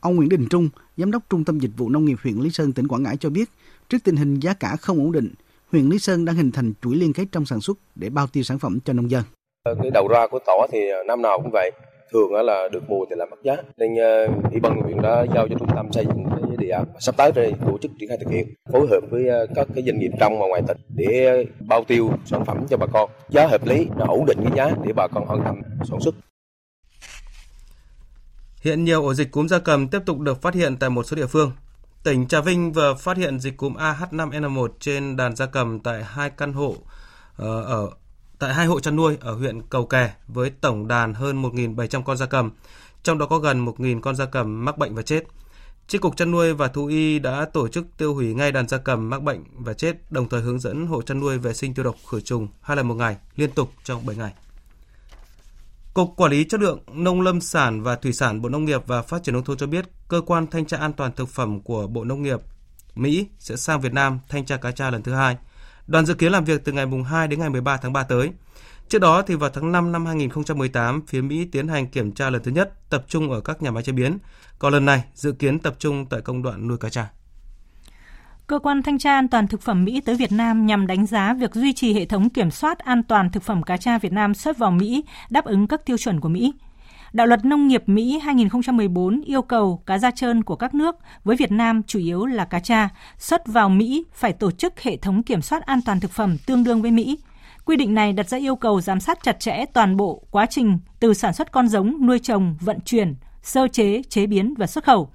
Ông Nguyễn Đình Trung, Giám đốc Trung tâm Dịch vụ Nông nghiệp huyện Lý Sơn, tỉnh Quảng Ngãi cho biết, trước tình hình giá cả không ổn định, huyện Lý Sơn đang hình thành chuỗi liên kết trong sản xuất để bao tiêu sản phẩm cho nông dân. Cái đầu ra của tỏi thì năm nào cũng vậy, thường là được mùa thì làm mất giá nên ờ, ủy ban huyện đã giao cho trung tâm xây dựng cái đề án sắp tới đây tổ chức triển khai thực hiện phối hợp với ờ, các cái doanh nghiệp trong và ngoài tỉnh để bao tiêu sản phẩm cho bà con giá hợp lý ổn định cái giá để bà con an tâm sản xuất Hiện nhiều ổ dịch cúm gia cầm tiếp tục được phát hiện tại một số địa phương. Tỉnh Trà Vinh vừa phát hiện dịch cúm AH5N1 trên đàn gia cầm tại hai căn hộ ờ, ở tại hai hộ chăn nuôi ở huyện Cầu Kè với tổng đàn hơn 1.700 con gia cầm, trong đó có gần 1.000 con gia cầm mắc bệnh và chết. Chi cục chăn nuôi và thú y đã tổ chức tiêu hủy ngay đàn gia cầm mắc bệnh và chết, đồng thời hướng dẫn hộ chăn nuôi vệ sinh tiêu độc khử trùng hai lần một ngày liên tục trong 7 ngày. Cục Quản lý Chất lượng Nông lâm sản và Thủy sản Bộ Nông nghiệp và Phát triển Nông thôn cho biết, Cơ quan Thanh tra An toàn Thực phẩm của Bộ Nông nghiệp Mỹ sẽ sang Việt Nam thanh tra cá tra lần thứ hai. Đoàn dự kiến làm việc từ ngày 2 đến ngày 13 tháng 3 tới. Trước đó thì vào tháng 5 năm 2018, phía Mỹ tiến hành kiểm tra lần thứ nhất tập trung ở các nhà máy chế biến, còn lần này dự kiến tập trung tại công đoạn nuôi cá tra. Cơ quan Thanh tra An toàn Thực phẩm Mỹ tới Việt Nam nhằm đánh giá việc duy trì hệ thống kiểm soát an toàn thực phẩm cá tra Việt Nam xuất vào Mỹ đáp ứng các tiêu chuẩn của Mỹ. Đạo luật nông nghiệp Mỹ 2014 yêu cầu cá da trơn của các nước với Việt Nam chủ yếu là cá tra xuất vào Mỹ phải tổ chức hệ thống kiểm soát an toàn thực phẩm tương đương với Mỹ. Quy định này đặt ra yêu cầu giám sát chặt chẽ toàn bộ quá trình từ sản xuất con giống, nuôi trồng, vận chuyển, sơ chế, chế biến và xuất khẩu.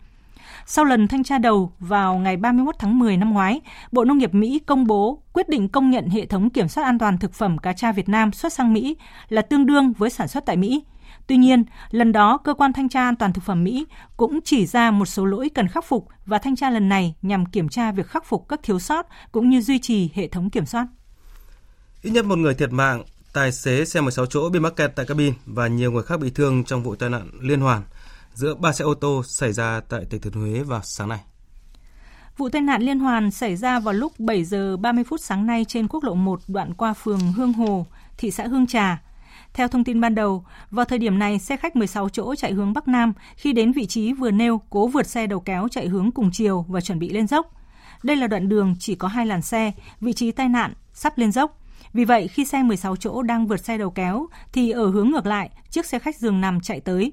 Sau lần thanh tra đầu vào ngày 31 tháng 10 năm ngoái, Bộ Nông nghiệp Mỹ công bố quyết định công nhận hệ thống kiểm soát an toàn thực phẩm cá tra Việt Nam xuất sang Mỹ là tương đương với sản xuất tại Mỹ. Tuy nhiên, lần đó cơ quan thanh tra an toàn thực phẩm Mỹ cũng chỉ ra một số lỗi cần khắc phục và thanh tra lần này nhằm kiểm tra việc khắc phục các thiếu sót cũng như duy trì hệ thống kiểm soát. Ít nhất một người thiệt mạng, tài xế xe 16 chỗ bị mắc kẹt tại cabin và nhiều người khác bị thương trong vụ tai nạn liên hoàn giữa ba xe ô tô xảy ra tại tỉnh Thừa Thiên Huế vào sáng nay. Vụ tai nạn liên hoàn xảy ra vào lúc 7 giờ 30 phút sáng nay trên quốc lộ 1 đoạn qua phường Hương Hồ, thị xã Hương Trà. Theo thông tin ban đầu, vào thời điểm này, xe khách 16 chỗ chạy hướng Bắc Nam khi đến vị trí vừa nêu cố vượt xe đầu kéo chạy hướng cùng chiều và chuẩn bị lên dốc. Đây là đoạn đường chỉ có hai làn xe, vị trí tai nạn sắp lên dốc. Vì vậy, khi xe 16 chỗ đang vượt xe đầu kéo, thì ở hướng ngược lại, chiếc xe khách giường nằm chạy tới.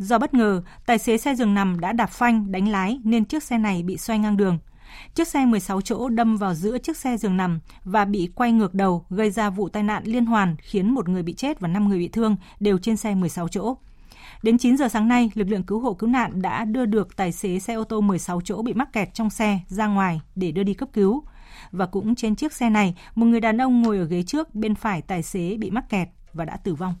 Do bất ngờ, tài xế xe giường nằm đã đạp phanh, đánh lái nên chiếc xe này bị xoay ngang đường. Chiếc xe 16 chỗ đâm vào giữa chiếc xe giường nằm và bị quay ngược đầu gây ra vụ tai nạn liên hoàn khiến một người bị chết và 5 người bị thương đều trên xe 16 chỗ. Đến 9 giờ sáng nay, lực lượng cứu hộ cứu nạn đã đưa được tài xế xe ô tô 16 chỗ bị mắc kẹt trong xe ra ngoài để đưa đi cấp cứu. Và cũng trên chiếc xe này, một người đàn ông ngồi ở ghế trước bên phải tài xế bị mắc kẹt và đã tử vong.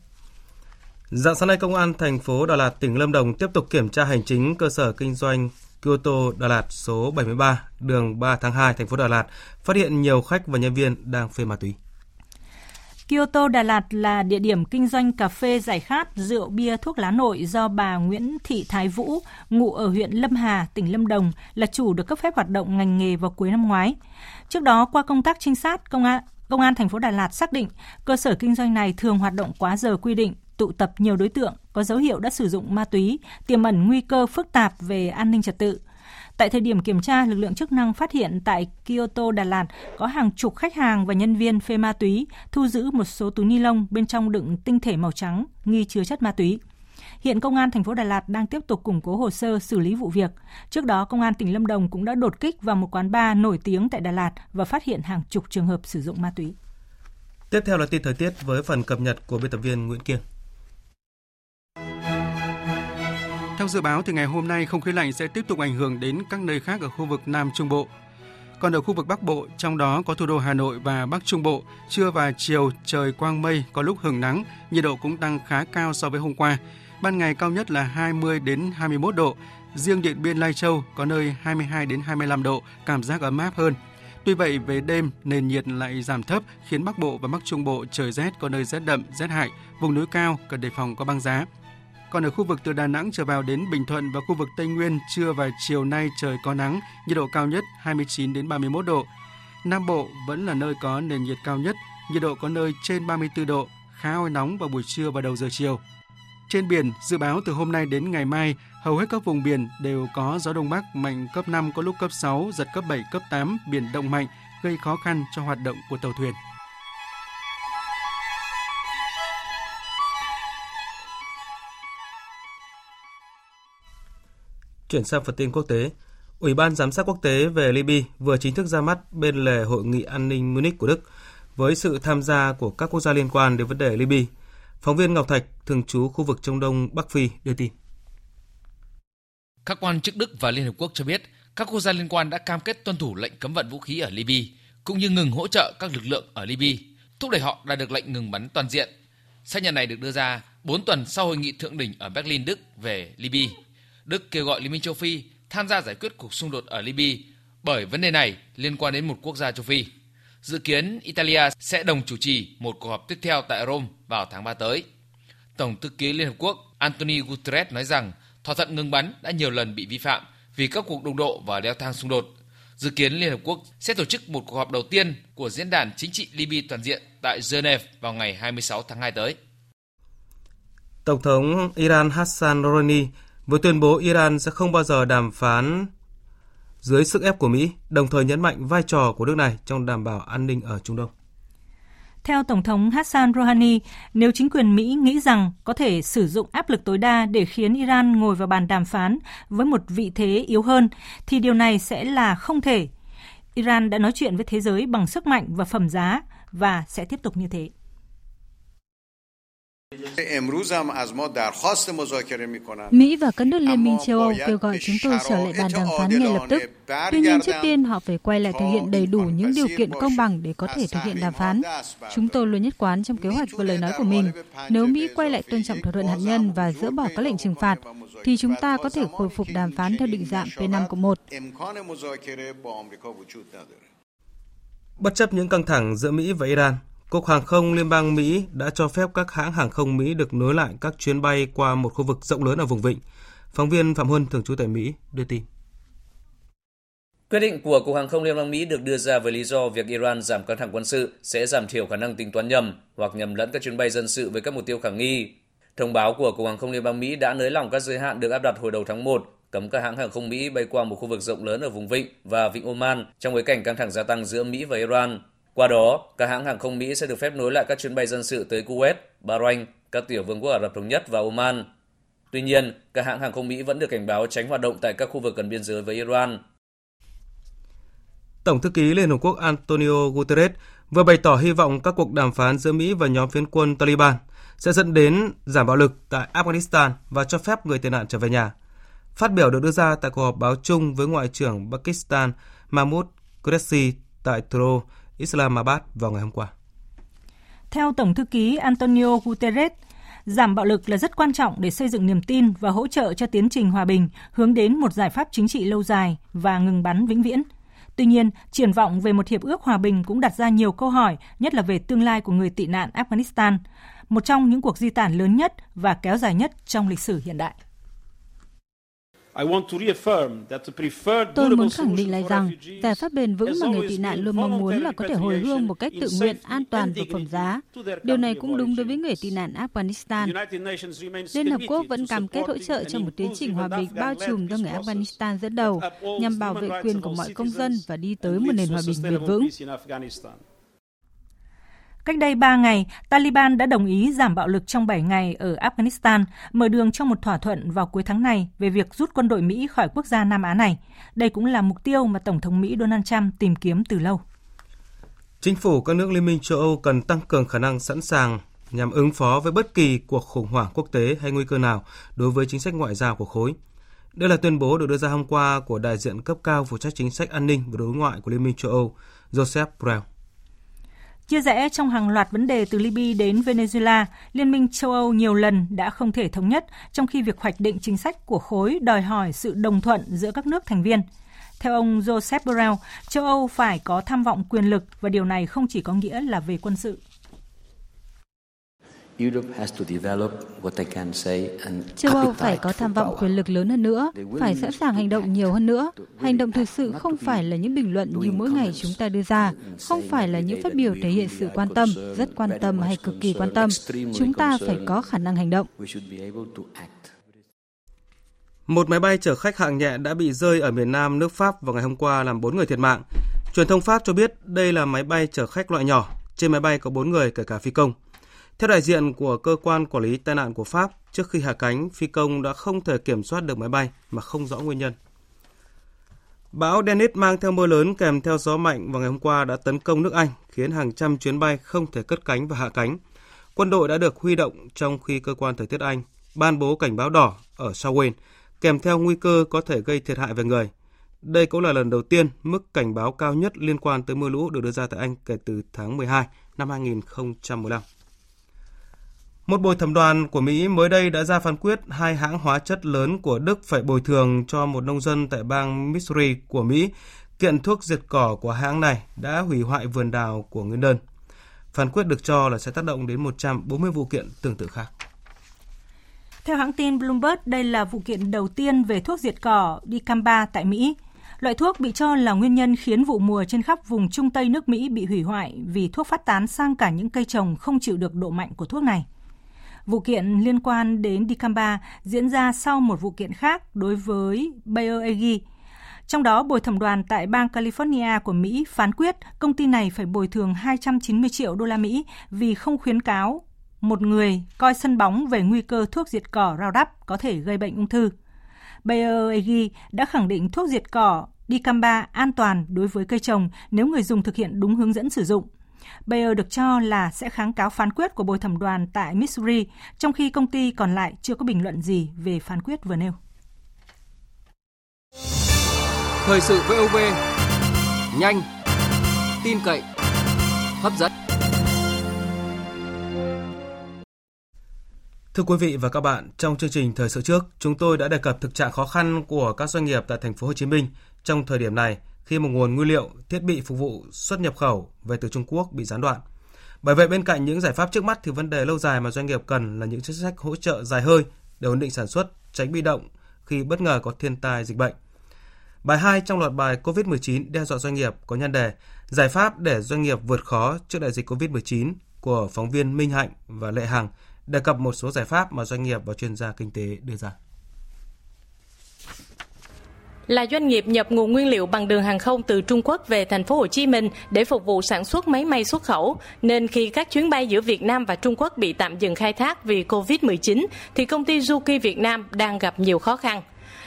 Dạng sáng nay, Công an thành phố Đà Lạt, tỉnh Lâm Đồng tiếp tục kiểm tra hành chính cơ sở kinh doanh Kyoto Đà Lạt số 73, đường 3 tháng 2, thành phố Đà Lạt, phát hiện nhiều khách và nhân viên đang phê ma túy. Kyoto Đà Lạt là địa điểm kinh doanh cà phê giải khát, rượu bia, thuốc lá nội do bà Nguyễn Thị Thái Vũ, ngụ ở huyện Lâm Hà, tỉnh Lâm Đồng, là chủ được cấp phép hoạt động ngành nghề vào cuối năm ngoái. Trước đó, qua công tác trinh sát, công an Công an thành phố Đà Lạt xác định cơ sở kinh doanh này thường hoạt động quá giờ quy định, tụ tập nhiều đối tượng có dấu hiệu đã sử dụng ma túy, tiềm ẩn nguy cơ phức tạp về an ninh trật tự. Tại thời điểm kiểm tra, lực lượng chức năng phát hiện tại Kyoto Đà Lạt có hàng chục khách hàng và nhân viên phê ma túy, thu giữ một số túi ni lông bên trong đựng tinh thể màu trắng nghi chứa chất ma túy. Hiện công an thành phố Đà Lạt đang tiếp tục củng cố hồ sơ xử lý vụ việc. Trước đó, công an tỉnh Lâm Đồng cũng đã đột kích vào một quán bar nổi tiếng tại Đà Lạt và phát hiện hàng chục trường hợp sử dụng ma túy. Tiếp theo là tin thời tiết với phần cập nhật của biên tập viên Nguyễn Kiên. Theo dự báo thì ngày hôm nay không khí lạnh sẽ tiếp tục ảnh hưởng đến các nơi khác ở khu vực Nam Trung Bộ. Còn ở khu vực Bắc Bộ, trong đó có thủ đô Hà Nội và Bắc Trung Bộ, trưa và chiều trời quang mây, có lúc hưởng nắng, nhiệt độ cũng tăng khá cao so với hôm qua. Ban ngày cao nhất là 20 đến 21 độ, riêng Điện Biên Lai Châu có nơi 22 đến 25 độ, cảm giác ấm áp hơn. Tuy vậy, về đêm, nền nhiệt lại giảm thấp khiến Bắc Bộ và Bắc Trung Bộ trời rét có nơi rét đậm, rét hại, vùng núi cao cần đề phòng có băng giá. Còn ở khu vực từ Đà Nẵng trở vào đến Bình Thuận và khu vực Tây Nguyên, trưa và chiều nay trời có nắng, nhiệt độ cao nhất 29 đến 31 độ. Nam Bộ vẫn là nơi có nền nhiệt cao nhất, nhiệt độ có nơi trên 34 độ, khá oi nóng vào buổi trưa và đầu giờ chiều. Trên biển, dự báo từ hôm nay đến ngày mai, hầu hết các vùng biển đều có gió đông bắc mạnh cấp 5 có lúc cấp 6, giật cấp 7, cấp 8, biển động mạnh, gây khó khăn cho hoạt động của tàu thuyền. Chuyển sang phần tin quốc tế, Ủy ban Giám sát quốc tế về Libya vừa chính thức ra mắt bên lề Hội nghị an ninh Munich của Đức với sự tham gia của các quốc gia liên quan đến vấn đề Libya. Phóng viên Ngọc Thạch, thường trú khu vực Trung Đông Bắc Phi đưa tin. Các quan chức Đức và Liên Hợp Quốc cho biết các quốc gia liên quan đã cam kết tuân thủ lệnh cấm vận vũ khí ở Libya, cũng như ngừng hỗ trợ các lực lượng ở Libya, thúc đẩy họ đạt được lệnh ngừng bắn toàn diện. Xác nhận này được đưa ra 4 tuần sau hội nghị thượng đỉnh ở Berlin, Đức về Libya. Đức kêu gọi Liên minh châu Phi tham gia giải quyết cuộc xung đột ở Libya bởi vấn đề này liên quan đến một quốc gia châu Phi. Dự kiến Italia sẽ đồng chủ trì một cuộc họp tiếp theo tại Rome vào tháng 3 tới. Tổng thư ký Liên Hợp Quốc Anthony Guterres nói rằng thỏa thuận ngừng bắn đã nhiều lần bị vi phạm vì các cuộc đụng độ và leo thang xung đột. Dự kiến Liên Hợp Quốc sẽ tổ chức một cuộc họp đầu tiên của Diễn đàn Chính trị Libya toàn diện tại Geneva vào ngày 26 tháng 2 tới. Tổng thống Iran Hassan Rouhani vừa tuyên bố Iran sẽ không bao giờ đàm phán dưới sức ép của Mỹ, đồng thời nhấn mạnh vai trò của nước này trong đảm bảo an ninh ở Trung Đông. Theo Tổng thống Hassan Rouhani, nếu chính quyền Mỹ nghĩ rằng có thể sử dụng áp lực tối đa để khiến Iran ngồi vào bàn đàm phán với một vị thế yếu hơn, thì điều này sẽ là không thể. Iran đã nói chuyện với thế giới bằng sức mạnh và phẩm giá và sẽ tiếp tục như thế. Mỹ và các nước Liên minh châu Âu kêu gọi chúng tôi trở lại bàn đàm phán ngay lập tức. Tuy nhiên, trước tiên họ phải quay lại thực hiện đầy đủ những điều kiện công bằng để có thể thực hiện đàm phán. Chúng tôi luôn nhất quán trong kế hoạch và lời nói của mình. Nếu Mỹ quay lại tôn trọng thỏa thuận hạt nhân và dỡ bỏ các lệnh trừng phạt, thì chúng ta có thể khôi phục đàm phán theo định dạng P5 cộng 1. Bất chấp những căng thẳng giữa Mỹ và Iran, Cục Hàng không Liên bang Mỹ đã cho phép các hãng hàng không Mỹ được nối lại các chuyến bay qua một khu vực rộng lớn ở vùng vịnh. Phóng viên Phạm Huân, thường trú tại Mỹ, đưa tin. Quyết định của Cục Hàng không Liên bang Mỹ được đưa ra với lý do việc Iran giảm căng thẳng quân sự sẽ giảm thiểu khả năng tính toán nhầm hoặc nhầm lẫn các chuyến bay dân sự với các mục tiêu khả nghi. Thông báo của Cục Hàng không Liên bang Mỹ đã nới lỏng các giới hạn được áp đặt hồi đầu tháng 1, cấm các hãng hàng không Mỹ bay qua một khu vực rộng lớn ở vùng vịnh và vịnh Oman trong bối cảnh căng thẳng gia tăng giữa Mỹ và Iran. Qua đó, các hãng hàng không Mỹ sẽ được phép nối lại các chuyến bay dân sự tới Kuwait, Bahrain, các tiểu vương quốc Ả Rập Thống Nhất và Oman. Tuy nhiên, các hãng hàng không Mỹ vẫn được cảnh báo tránh hoạt động tại các khu vực gần biên giới với Iran. Tổng thư ký Liên Hợp Quốc Antonio Guterres vừa bày tỏ hy vọng các cuộc đàm phán giữa Mỹ và nhóm phiến quân Taliban sẽ dẫn đến giảm bạo lực tại Afghanistan và cho phép người tị nạn trở về nhà. Phát biểu được đưa ra tại cuộc họp báo chung với Ngoại trưởng Pakistan Mahmoud Qureshi tại thủ đô Islamabad vào ngày hôm qua. Theo Tổng thư ký Antonio Guterres, giảm bạo lực là rất quan trọng để xây dựng niềm tin và hỗ trợ cho tiến trình hòa bình hướng đến một giải pháp chính trị lâu dài và ngừng bắn vĩnh viễn. Tuy nhiên, triển vọng về một hiệp ước hòa bình cũng đặt ra nhiều câu hỏi, nhất là về tương lai của người tị nạn Afghanistan, một trong những cuộc di tản lớn nhất và kéo dài nhất trong lịch sử hiện đại. Tôi muốn khẳng định lại rằng giải pháp bền vững mà người tị nạn luôn mong muốn là có thể hồi hương một cách tự nguyện, an toàn và phẩm giá. Điều này cũng đúng đối với người tị nạn Afghanistan. Liên Hợp Quốc vẫn cam kết hỗ trợ cho một tiến trình hòa bình bao trùm do người Afghanistan dẫn đầu nhằm bảo vệ quyền của mọi công dân và đi tới một nền hòa bình bền vững. Cách đây 3 ngày, Taliban đã đồng ý giảm bạo lực trong 7 ngày ở Afghanistan, mở đường cho một thỏa thuận vào cuối tháng này về việc rút quân đội Mỹ khỏi quốc gia Nam Á này. Đây cũng là mục tiêu mà Tổng thống Mỹ Donald Trump tìm kiếm từ lâu. Chính phủ các nước Liên minh châu Âu cần tăng cường khả năng sẵn sàng nhằm ứng phó với bất kỳ cuộc khủng hoảng quốc tế hay nguy cơ nào đối với chính sách ngoại giao của khối. Đây là tuyên bố được đưa ra hôm qua của đại diện cấp cao phụ trách chính sách an ninh và đối ngoại của Liên minh châu Âu, Joseph Borrell. Chia rẽ trong hàng loạt vấn đề từ Libya đến Venezuela, Liên minh châu Âu nhiều lần đã không thể thống nhất, trong khi việc hoạch định chính sách của khối đòi hỏi sự đồng thuận giữa các nước thành viên. Theo ông Joseph Borrell, châu Âu phải có tham vọng quyền lực và điều này không chỉ có nghĩa là về quân sự. Châu Âu phải có tham vọng quyền lực lớn hơn nữa, phải sẵn sàng hành động nhiều hơn nữa. Hành động thực sự không phải là những bình luận như mỗi ngày chúng ta đưa ra, không phải là những phát biểu thể hiện sự quan tâm, rất quan tâm hay cực kỳ quan tâm. Chúng ta phải có khả năng hành động. Một máy bay chở khách hạng nhẹ đã bị rơi ở miền Nam nước Pháp vào ngày hôm qua làm 4 người thiệt mạng. Truyền thông Pháp cho biết đây là máy bay chở khách loại nhỏ. Trên máy bay có 4 người kể cả phi công. Theo đại diện của cơ quan quản lý tai nạn của Pháp, trước khi hạ cánh, phi công đã không thể kiểm soát được máy bay mà không rõ nguyên nhân. Bão Dennis mang theo mưa lớn kèm theo gió mạnh vào ngày hôm qua đã tấn công nước Anh, khiến hàng trăm chuyến bay không thể cất cánh và hạ cánh. Quân đội đã được huy động trong khi cơ quan thời tiết Anh ban bố cảnh báo đỏ ở South kèm theo nguy cơ có thể gây thiệt hại về người. Đây cũng là lần đầu tiên mức cảnh báo cao nhất liên quan tới mưa lũ được đưa ra tại Anh kể từ tháng 12 năm 2015. Một bồi thẩm đoàn của Mỹ mới đây đã ra phán quyết hai hãng hóa chất lớn của Đức phải bồi thường cho một nông dân tại bang Missouri của Mỹ kiện thuốc diệt cỏ của hãng này đã hủy hoại vườn đào của nguyên đơn. Phán quyết được cho là sẽ tác động đến 140 vụ kiện tương tự khác. Theo hãng tin Bloomberg, đây là vụ kiện đầu tiên về thuốc diệt cỏ dicamba tại Mỹ. Loại thuốc bị cho là nguyên nhân khiến vụ mùa trên khắp vùng Trung Tây nước Mỹ bị hủy hoại vì thuốc phát tán sang cả những cây trồng không chịu được độ mạnh của thuốc này. Vụ kiện liên quan đến dicamba diễn ra sau một vụ kiện khác đối với Bayer AG. Trong đó, bồi thẩm đoàn tại bang California của Mỹ phán quyết công ty này phải bồi thường 290 triệu đô la Mỹ vì không khuyến cáo một người coi sân bóng về nguy cơ thuốc diệt cỏ Roundup có thể gây bệnh ung thư. Bayer AG đã khẳng định thuốc diệt cỏ dicamba an toàn đối với cây trồng nếu người dùng thực hiện đúng hướng dẫn sử dụng. Bayer được cho là sẽ kháng cáo phán quyết của bồi thẩm đoàn tại Missouri, trong khi công ty còn lại chưa có bình luận gì về phán quyết vừa nêu. Thời sự VOV, nhanh, tin cậy, hấp dẫn. Thưa quý vị và các bạn, trong chương trình thời sự trước, chúng tôi đã đề cập thực trạng khó khăn của các doanh nghiệp tại thành phố Hồ Chí Minh trong thời điểm này khi một nguồn nguyên liệu, thiết bị phục vụ xuất nhập khẩu về từ Trung Quốc bị gián đoạn. Bởi vậy bên cạnh những giải pháp trước mắt thì vấn đề lâu dài mà doanh nghiệp cần là những chính sách hỗ trợ dài hơi để ổn định sản xuất, tránh bị động khi bất ngờ có thiên tai dịch bệnh. Bài 2 trong loạt bài COVID-19 đe dọa doanh nghiệp có nhan đề Giải pháp để doanh nghiệp vượt khó trước đại dịch COVID-19 của phóng viên Minh Hạnh và Lệ Hằng đề cập một số giải pháp mà doanh nghiệp và chuyên gia kinh tế đưa ra là doanh nghiệp nhập nguồn nguyên liệu bằng đường hàng không từ Trung Quốc về thành phố Hồ Chí Minh để phục vụ sản xuất máy may xuất khẩu, nên khi các chuyến bay giữa Việt Nam và Trung Quốc bị tạm dừng khai thác vì Covid-19 thì công ty Zuki Việt Nam đang gặp nhiều khó khăn.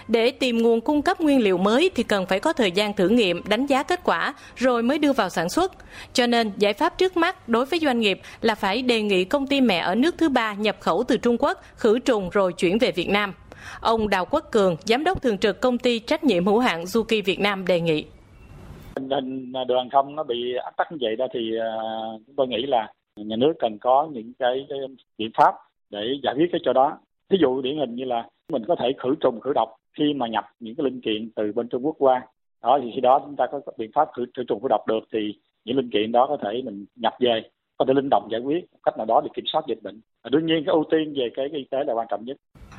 Để tìm nguồn cung cấp nguyên liệu mới thì cần phải có thời gian thử nghiệm, đánh giá kết quả rồi mới đưa vào sản xuất. Cho nên giải pháp trước mắt đối với doanh nghiệp là phải đề nghị công ty mẹ ở nước thứ ba nhập khẩu từ Trung Quốc, khử trùng rồi chuyển về Việt Nam. Ông Đào Quốc Cường, giám đốc thường trực công ty trách nhiệm hữu hạn Zuki Việt Nam đề nghị. Tình hình đường hàng không nó bị ách tắc như vậy đó thì à, chúng tôi nghĩ là nhà nước cần có những cái, cái biện pháp để giải quyết cái chỗ đó. Ví dụ điển hình như là mình có thể khử trùng khử độc khi mà nhập những cái linh kiện từ bên Trung Quốc qua đó thì khi đó chúng ta có biện pháp khử, khử trùng khử độc được thì những linh kiện đó có thể mình nhập về có thể linh động giải quyết cách nào đó để kiểm soát dịch bệnh. Và đương nhiên cái ưu tiên về cái y tế là quan trọng nhất.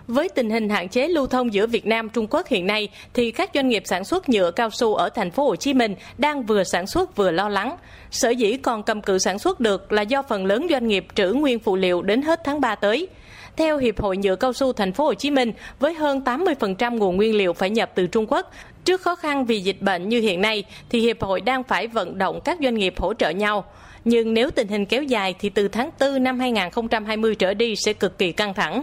Với tình hình hạn chế lưu thông giữa Việt Nam Trung Quốc hiện nay thì các doanh nghiệp sản xuất nhựa cao su ở thành phố Hồ Chí Minh đang vừa sản xuất vừa lo lắng. Sở dĩ còn cầm cự sản xuất được là do phần lớn doanh nghiệp trữ nguyên phụ liệu đến hết tháng 3 tới. Theo Hiệp hội Nhựa Cao su Thành phố Hồ Chí Minh, với hơn 80% nguồn nguyên liệu phải nhập từ Trung Quốc, trước khó khăn vì dịch bệnh như hiện nay thì hiệp hội đang phải vận động các doanh nghiệp hỗ trợ nhau. Nhưng nếu tình hình kéo dài thì từ tháng 4 năm 2020 trở đi sẽ cực kỳ căng thẳng.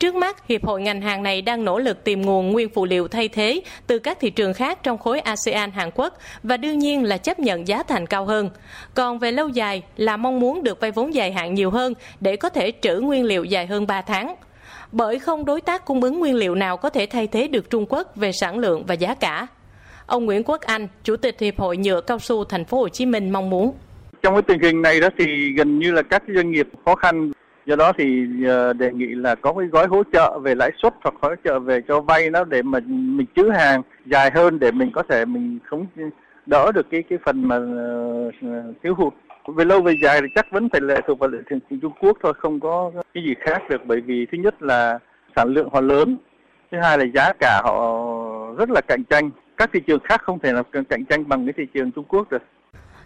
Trước mắt, Hiệp hội ngành hàng này đang nỗ lực tìm nguồn nguyên phụ liệu thay thế từ các thị trường khác trong khối ASEAN Hàn Quốc và đương nhiên là chấp nhận giá thành cao hơn. Còn về lâu dài là mong muốn được vay vốn dài hạn nhiều hơn để có thể trữ nguyên liệu dài hơn 3 tháng. Bởi không đối tác cung ứng nguyên liệu nào có thể thay thế được Trung Quốc về sản lượng và giá cả. Ông Nguyễn Quốc Anh, Chủ tịch Hiệp hội Nhựa Cao su Thành phố Hồ Chí Minh mong muốn trong cái tình hình này đó thì gần như là các doanh nghiệp khó khăn do đó thì ờ, đề nghị là có cái gói hỗ trợ về lãi suất hoặc hỗ trợ về cho vay nó để mà mình chữ hàng dài hơn để mình có thể mình không đỡ được cái cái phần mà ờ, thiếu hụt. Về lâu về dài thì chắc vẫn phải lệ thuộc vào thị trường Trung Quốc thôi, không có cái gì khác được. Bởi vì thứ nhất là sản lượng họ lớn, thứ hai là giá cả họ rất là cạnh tranh. Các thị trường khác không thể là cạnh tranh bằng cái thị trường Trung Quốc được.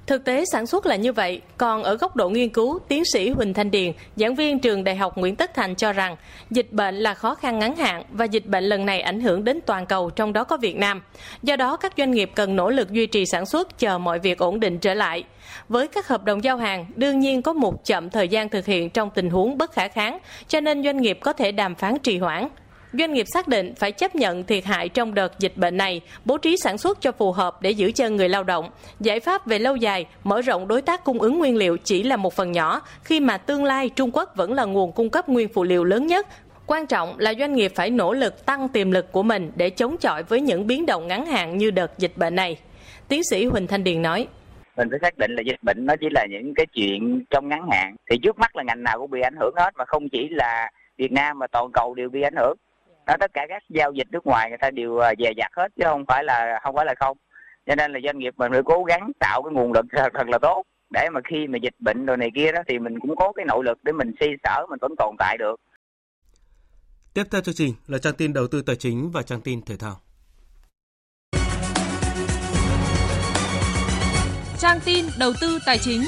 Thực tế sản xuất là như vậy, còn ở góc độ nghiên cứu, tiến sĩ Huỳnh Thanh Điền, giảng viên trường Đại học Nguyễn Tất Thành cho rằng dịch bệnh là khó khăn ngắn hạn và dịch bệnh lần này ảnh hưởng đến toàn cầu trong đó có Việt Nam. Do đó các doanh nghiệp cần nỗ lực duy trì sản xuất chờ mọi việc ổn định trở lại. Với các hợp đồng giao hàng, đương nhiên có một chậm thời gian thực hiện trong tình huống bất khả kháng, cho nên doanh nghiệp có thể đàm phán trì hoãn. Doanh nghiệp xác định phải chấp nhận thiệt hại trong đợt dịch bệnh này, bố trí sản xuất cho phù hợp để giữ chân người lao động. Giải pháp về lâu dài, mở rộng đối tác cung ứng nguyên liệu chỉ là một phần nhỏ, khi mà tương lai Trung Quốc vẫn là nguồn cung cấp nguyên phụ liệu lớn nhất. Quan trọng là doanh nghiệp phải nỗ lực tăng tiềm lực của mình để chống chọi với những biến động ngắn hạn như đợt dịch bệnh này. Tiến sĩ Huỳnh Thanh Điền nói mình phải xác định là dịch bệnh nó chỉ là những cái chuyện trong ngắn hạn thì trước mắt là ngành nào cũng bị ảnh hưởng hết mà không chỉ là Việt Nam mà toàn cầu đều bị ảnh hưởng đó, tất cả các giao dịch nước ngoài người ta đều à, dè dặt hết chứ không phải là không phải là không cho nên là doanh nghiệp mình phải cố gắng tạo cái nguồn lực thật, thật là tốt để mà khi mà dịch bệnh rồi này kia đó thì mình cũng có cái nội lực để mình xây sở mình vẫn tồn tại được Tiếp theo chương trình là trang tin đầu tư tài chính và trang tin thể thao. Trang tin đầu tư tài chính.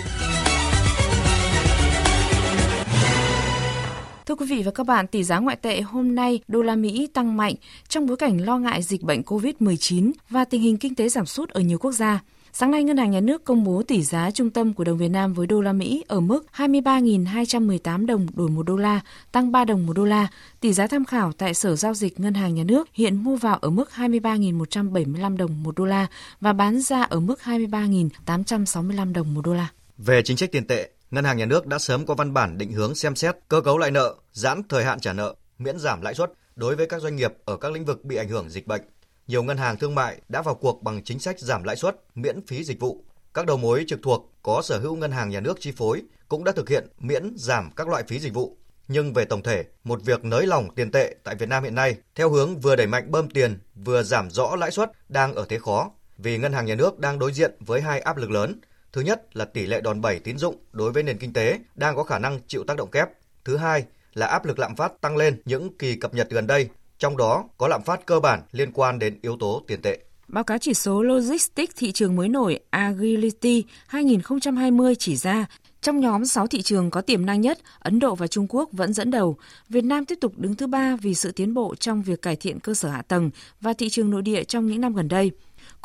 Thưa quý vị và các bạn, tỷ giá ngoại tệ hôm nay đô la Mỹ tăng mạnh trong bối cảnh lo ngại dịch bệnh COVID-19 và tình hình kinh tế giảm sút ở nhiều quốc gia. Sáng nay, Ngân hàng Nhà nước công bố tỷ giá trung tâm của đồng Việt Nam với đô la Mỹ ở mức 23.218 đồng đổi 1 đô la, tăng 3 đồng một đô la. Tỷ giá tham khảo tại Sở Giao dịch Ngân hàng Nhà nước hiện mua vào ở mức 23.175 đồng một đô la và bán ra ở mức 23.865 đồng một đô la. Về chính sách tiền tệ, Ngân hàng Nhà nước đã sớm có văn bản định hướng xem xét cơ cấu lại nợ, giãn thời hạn trả nợ, miễn giảm lãi suất đối với các doanh nghiệp ở các lĩnh vực bị ảnh hưởng dịch bệnh nhiều ngân hàng thương mại đã vào cuộc bằng chính sách giảm lãi suất, miễn phí dịch vụ. Các đầu mối trực thuộc có sở hữu ngân hàng nhà nước chi phối cũng đã thực hiện miễn giảm các loại phí dịch vụ. Nhưng về tổng thể, một việc nới lỏng tiền tệ tại Việt Nam hiện nay theo hướng vừa đẩy mạnh bơm tiền, vừa giảm rõ lãi suất đang ở thế khó vì ngân hàng nhà nước đang đối diện với hai áp lực lớn. Thứ nhất là tỷ lệ đòn bẩy tín dụng đối với nền kinh tế đang có khả năng chịu tác động kép. Thứ hai là áp lực lạm phát tăng lên những kỳ cập nhật gần đây trong đó có lạm phát cơ bản liên quan đến yếu tố tiền tệ. Báo cáo chỉ số Logistics thị trường mới nổi Agility 2020 chỉ ra, trong nhóm 6 thị trường có tiềm năng nhất, Ấn Độ và Trung Quốc vẫn dẫn đầu. Việt Nam tiếp tục đứng thứ ba vì sự tiến bộ trong việc cải thiện cơ sở hạ tầng và thị trường nội địa trong những năm gần đây.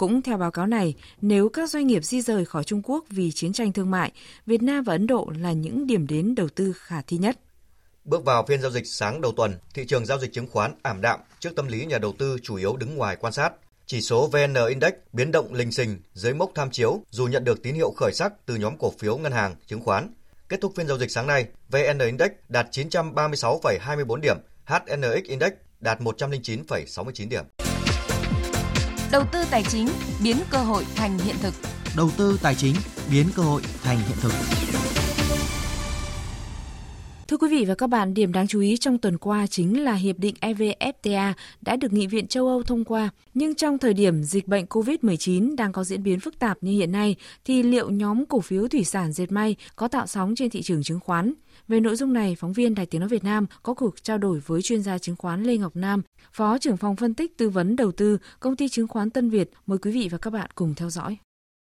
Cũng theo báo cáo này, nếu các doanh nghiệp di rời khỏi Trung Quốc vì chiến tranh thương mại, Việt Nam và Ấn Độ là những điểm đến đầu tư khả thi nhất. Bước vào phiên giao dịch sáng đầu tuần, thị trường giao dịch chứng khoán ảm đạm trước tâm lý nhà đầu tư chủ yếu đứng ngoài quan sát. Chỉ số VN Index biến động lình xình dưới mốc tham chiếu dù nhận được tín hiệu khởi sắc từ nhóm cổ phiếu ngân hàng, chứng khoán. Kết thúc phiên giao dịch sáng nay, VN Index đạt 936,24 điểm, HNX Index đạt 109,69 điểm. Đầu tư tài chính biến cơ hội thành hiện thực. Đầu tư tài chính biến cơ hội thành hiện thực. Thưa quý vị và các bạn, điểm đáng chú ý trong tuần qua chính là Hiệp định EVFTA đã được Nghị viện châu Âu thông qua. Nhưng trong thời điểm dịch bệnh COVID-19 đang có diễn biến phức tạp như hiện nay, thì liệu nhóm cổ phiếu thủy sản dệt may có tạo sóng trên thị trường chứng khoán? Về nội dung này, phóng viên Đài Tiếng Nói Việt Nam có cuộc trao đổi với chuyên gia chứng khoán Lê Ngọc Nam, Phó trưởng phòng phân tích tư vấn đầu tư, công ty chứng khoán Tân Việt. Mời quý vị và các bạn cùng theo dõi.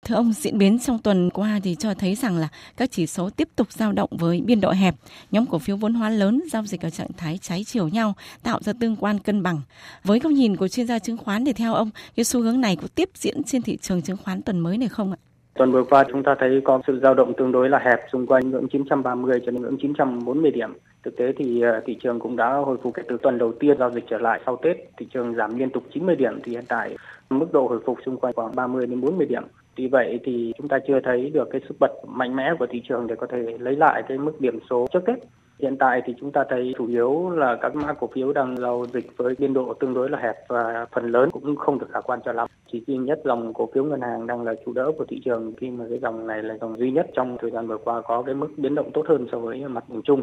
Thưa ông, diễn biến trong tuần qua thì cho thấy rằng là các chỉ số tiếp tục dao động với biên độ hẹp. Nhóm cổ phiếu vốn hóa lớn giao dịch ở trạng thái trái chiều nhau, tạo ra tương quan cân bằng. Với góc nhìn của chuyên gia chứng khoán thì theo ông, cái xu hướng này có tiếp diễn trên thị trường chứng khoán tuần mới này không ạ? Tuần vừa qua chúng ta thấy có sự dao động tương đối là hẹp xung quanh ngưỡng 930 cho đến ngưỡng 940 điểm. Thực tế thì ờ, thị trường cũng đã hồi phục kể từ tuần đầu tiên giao dịch trở lại sau Tết, thị trường giảm liên tục 90 điểm thì hiện tại mức độ hồi phục xung quanh khoảng 30 đến 40 điểm. Vì vậy thì chúng ta chưa thấy được cái sức bật mạnh mẽ của thị trường để có thể lấy lại cái mức điểm số trước Tết. Hiện tại thì chúng ta thấy chủ yếu là các mã cổ phiếu đang giao dịch với biên độ tương đối là hẹp và phần lớn cũng không được khả quan cho lắm. Chỉ duy nhất dòng cổ phiếu ngân hàng đang là chủ đỡ của thị trường khi mà cái dòng này là dòng duy nhất trong thời gian vừa qua có cái mức biến động tốt hơn so với mặt bằng chung.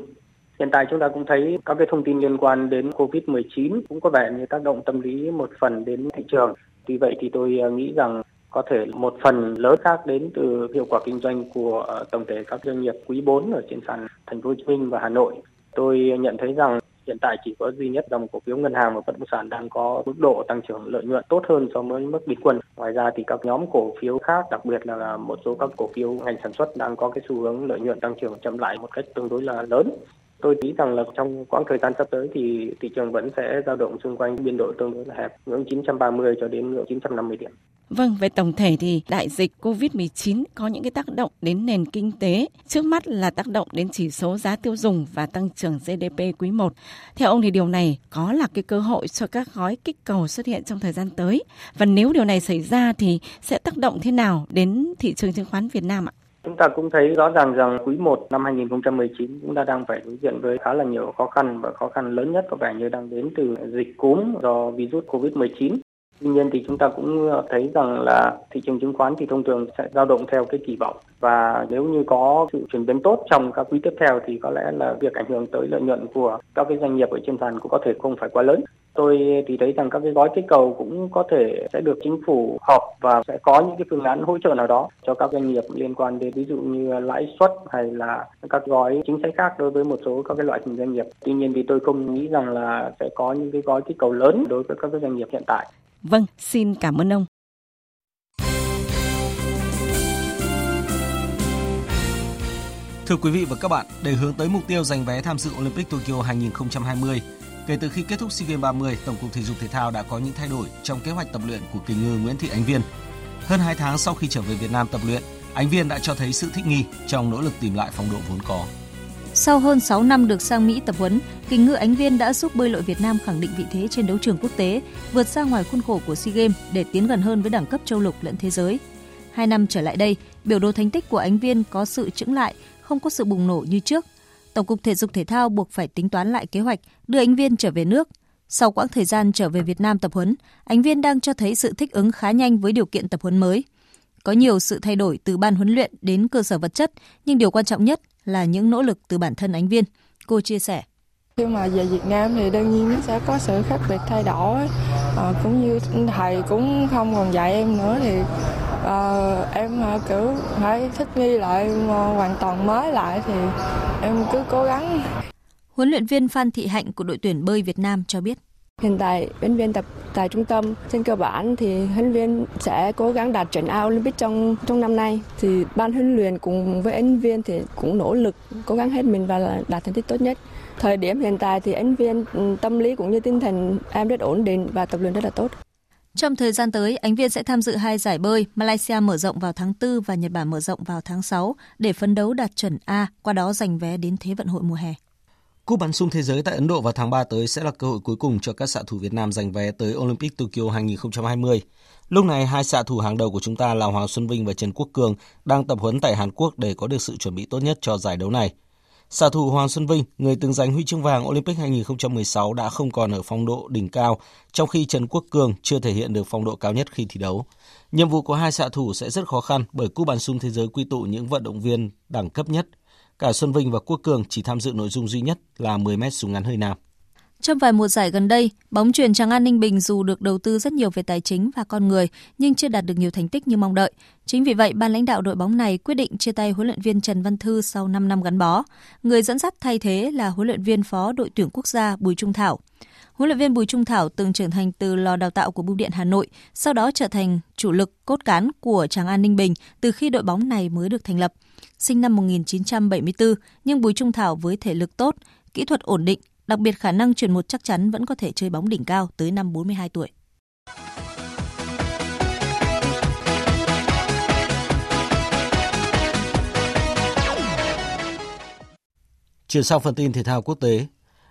Hiện tại chúng ta cũng thấy các cái thông tin liên quan đến COVID-19 cũng có vẻ như tác động tâm lý một phần đến thị trường. Vì vậy thì tôi à, nghĩ rằng có thể một phần lớn khác đến từ hiệu quả kinh doanh của ờ, tổng thể các doanh nghiệp quý 4 ở trên sàn Thành phố Hồ Chí Minh và Hà Nội. Tôi nhận thấy rằng hiện tại chỉ có duy nhất dòng cổ phiếu ngân hàng và bất động sản đang có mức độ tăng trưởng lợi nhuận tốt hơn so với mức bình quân. Ngoài ra thì các nhóm cổ phiếu khác, đặc biệt là một số các cổ phiếu ngành sản xuất đang có cái xu hướng lợi nhuận tăng trưởng chậm lại một cách tương đối là lớn. Tôi nghĩ rằng là trong quãng thời gian sắp tới thì thị trường vẫn sẽ dao động xung quanh biên độ tương đối là hẹp, ngưỡng 930 cho đến ngưỡng 950 điểm. Vâng, về tổng thể thì đại dịch COVID-19 có những cái tác động đến nền kinh tế. Trước mắt là tác động đến chỉ số giá tiêu dùng và tăng trưởng GDP quý 1. Theo ông thì điều này có là cái cơ hội cho các gói kích cầu xuất hiện trong thời gian tới. Và nếu điều này xảy ra thì sẽ tác động thế nào đến thị trường chứng khoán Việt Nam ạ? Chúng ta cũng thấy rõ ràng rằng quý 1 năm 2019 cũng ta đang phải đối diện với khá là nhiều khó khăn và khó khăn lớn nhất có vẻ như đang đến từ dịch cúm do virus COVID-19. Tuy nhiên thì chúng ta cũng ờ, thấy rằng là thị trường chứng khoán thì thông thường sẽ dao động theo cái kỳ vọng và nếu như có sự chuyển biến tốt trong các quý tiếp theo thì có lẽ là việc ảnh hưởng tới lợi nhuận của các cái doanh nghiệp ở trên sàn cũng có thể không phải quá lớn. Tôi thì thấy rằng các cái gói kích cầu cũng có thể sẽ được chính phủ họp và sẽ có những cái phương án hỗ trợ nào đó cho các doanh nghiệp liên quan đến ví dụ như lãi suất hay là các gói chính sách khác đối với một số các cái loại hình doanh nghiệp. Tuy nhiên thì tôi không nghĩ rằng là sẽ có những cái gói kích cầu lớn đối với các cái doanh nghiệp hiện tại. Vâng, xin cảm ơn ông. Thưa quý vị và các bạn, để hướng tới mục tiêu giành vé tham dự Olympic Tokyo 2020, kể từ khi kết thúc SEA Games 30, Tổng cục Thể dục Thể thao đã có những thay đổi trong kế hoạch tập luyện của kỳ ngư Nguyễn Thị Ánh Viên. Hơn 2 tháng sau khi trở về Việt Nam tập luyện, Ánh Viên đã cho thấy sự thích nghi trong nỗ lực tìm lại phong độ vốn có. Sau hơn 6 năm được sang Mỹ tập huấn, kính ngư Ánh Viên đã giúp bơi lội Việt Nam khẳng định vị thế trên đấu trường quốc tế, vượt ra ngoài khuôn khổ của SEA Games để tiến gần hơn với đẳng cấp châu lục lẫn thế giới. Hai năm trở lại đây, biểu đồ thành tích của Ánh Viên có sự chững lại, không có sự bùng nổ như trước. Tổng cục Thể dục Thể thao buộc phải tính toán lại kế hoạch đưa Ánh Viên trở về nước. Sau quãng thời gian trở về Việt Nam tập huấn, Ánh Viên đang cho thấy sự thích ứng khá nhanh với điều kiện tập huấn mới. Có nhiều sự thay đổi từ ban huấn luyện đến cơ sở vật chất, nhưng điều quan trọng nhất là những nỗ lực từ bản thân Ánh Viên. Cô chia sẻ. Khi mà về Việt Nam thì đương nhiên nó sẽ có sự khác biệt thay đổi. À, cũng như thầy cũng không còn dạy em nữa thì à, em kiểu phải thích nghi lại hoàn toàn mới lại thì em cứ cố gắng. Huấn luyện viên Phan Thị Hạnh của đội tuyển bơi Việt Nam cho biết. Hiện tại huấn viên tập tại trung tâm trên cơ bản thì huấn viên sẽ cố gắng đạt chuẩn A Olympic trong trong năm nay. Thì ban huấn luyện cùng với huấn viên thì cũng nỗ lực cố gắng hết mình và đạt thành tích tốt nhất. Thời điểm hiện tại thì huấn viên ừ, tâm lý cũng như tinh thần em rất ổn định và tập luyện rất là tốt. Trong thời gian tới, Ánh Viên sẽ tham dự hai giải bơi, Malaysia mở rộng vào tháng 4 và Nhật Bản mở rộng vào tháng 6 để phấn đấu đạt chuẩn A, qua đó giành vé đến Thế vận hội mùa hè. Cúp bắn sung thế giới tại Ấn Độ vào tháng 3 tới sẽ là cơ hội cuối cùng cho các xạ thủ Việt Nam giành vé tới Olympic Tokyo 2020. Lúc này, hai xạ thủ hàng đầu của chúng ta là Hoàng Xuân Vinh và Trần Quốc Cường đang tập huấn tại Hàn Quốc để có được sự chuẩn bị tốt nhất cho giải đấu này. Xạ thủ Hoàng Xuân Vinh, người từng giành huy chương vàng Olympic 2016 đã không còn ở phong độ đỉnh cao, trong khi Trần Quốc Cường chưa thể hiện được phong độ cao nhất khi thi đấu. Nhiệm vụ của hai xạ thủ sẽ rất khó khăn bởi cúp bắn sung thế giới quy tụ những vận động viên đẳng cấp nhất. Cả Xuân Vinh và Quốc Cường chỉ tham dự nội dung duy nhất là 10m súng ngắn hơi nam. Trong vài mùa giải gần đây, bóng truyền Tràng An Ninh Bình dù được đầu tư rất nhiều về tài chính và con người nhưng chưa đạt được nhiều thành tích như mong đợi. Chính vì vậy, ban lãnh đạo đội bóng này quyết định chia tay huấn luyện viên Trần Văn Thư sau 5 năm gắn bó. Người dẫn dắt thay thế là huấn luyện viên phó đội tuyển quốc gia Bùi Trung Thảo. Huấn luyện viên Bùi Trung Thảo từng trưởng thành từ lò đào tạo của Bưu điện Hà Nội, sau đó trở thành chủ lực cốt cán của Tràng An Ninh Bình từ khi đội bóng này mới được thành lập. Sinh năm 1974, nhưng Bùi Trung Thảo với thể lực tốt, kỹ thuật ổn định, đặc biệt khả năng chuyển một chắc chắn vẫn có thể chơi bóng đỉnh cao tới năm 42 tuổi. Chuyển sang phần tin thể thao quốc tế,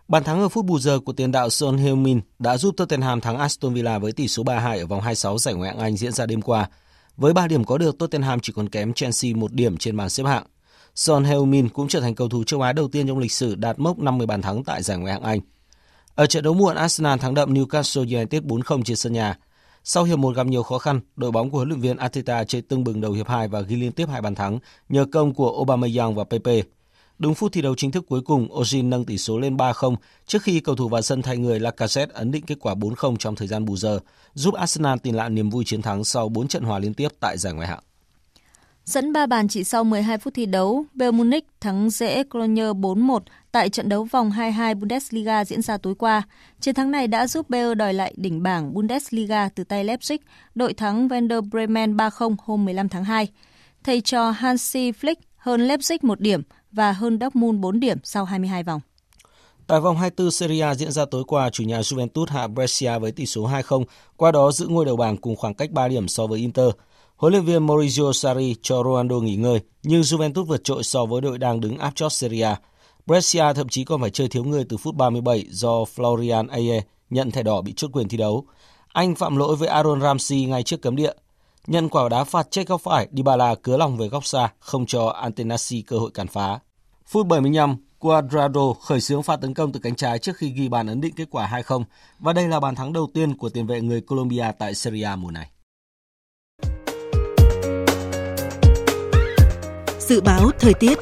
Bàn thắng ở phút bù giờ của tiền đạo Son Heung-min đã giúp Tottenham thắng Aston Villa với tỷ số 3-2 ở vòng 26 giải Ngoại hạng Anh diễn ra đêm qua. Với 3 điểm có được, Tottenham chỉ còn kém Chelsea một điểm trên bảng xếp hạng. Son Heung-min cũng trở thành cầu thủ châu Á đầu tiên trong lịch sử đạt mốc 50 bàn thắng tại giải Ngoại hạng Anh. Ở trận đấu muộn, Arsenal thắng đậm Newcastle United 4-0 trên sân nhà. Sau hiệp một gặp nhiều khó khăn, đội bóng của huấn luyện viên Arteta chơi tưng bừng đầu hiệp 2 và ghi liên tiếp hai bàn thắng nhờ công của Aubameyang và Pepe. Đúng phút thi đấu chính thức cuối cùng, Ozil nâng tỷ số lên 3-0 trước khi cầu thủ vào sân thay người Lacazette ấn định kết quả 4-0 trong thời gian bù giờ, giúp Arsenal tìm lại niềm vui chiến thắng sau 4 trận hòa liên tiếp tại giải ngoại hạng. Dẫn 3 bàn chỉ sau 12 phút thi đấu, Bayern Munich thắng dễ Cologne 4-1 tại trận đấu vòng 22 Bundesliga diễn ra tối qua. Chiến thắng này đã giúp Bayern đòi lại đỉnh bảng Bundesliga từ tay Leipzig, đội thắng Werder Bremen 3-0 hôm 15 tháng 2. Thầy trò Hansi Flick hơn Leipzig một điểm và hơn Dortmund 4 điểm sau 22 vòng. Tại vòng 24 Serie A diễn ra tối qua, chủ nhà Juventus hạ Brescia với tỷ số 2-0, qua đó giữ ngôi đầu bảng cùng khoảng cách 3 điểm so với Inter. Huấn luyện viên Maurizio Sarri cho Ronaldo nghỉ ngơi, nhưng Juventus vượt trội so với đội đang đứng áp chót Serie A. Brescia thậm chí còn phải chơi thiếu người từ phút 37 do Florian Aye nhận thẻ đỏ bị chốt quyền thi đấu. Anh phạm lỗi với Aaron Ramsey ngay trước cấm địa. Nhận quả đá phạt chết góc phải, Dybala cứa lòng về góc xa, không cho Antenassi cơ hội cản phá. Phút 75, Cuadrado khởi xướng pha tấn công từ cánh trái trước khi ghi bàn ấn định kết quả 2-0 và đây là bàn thắng đầu tiên của tiền vệ người Colombia tại Serie A mùa này. Dự báo thời tiết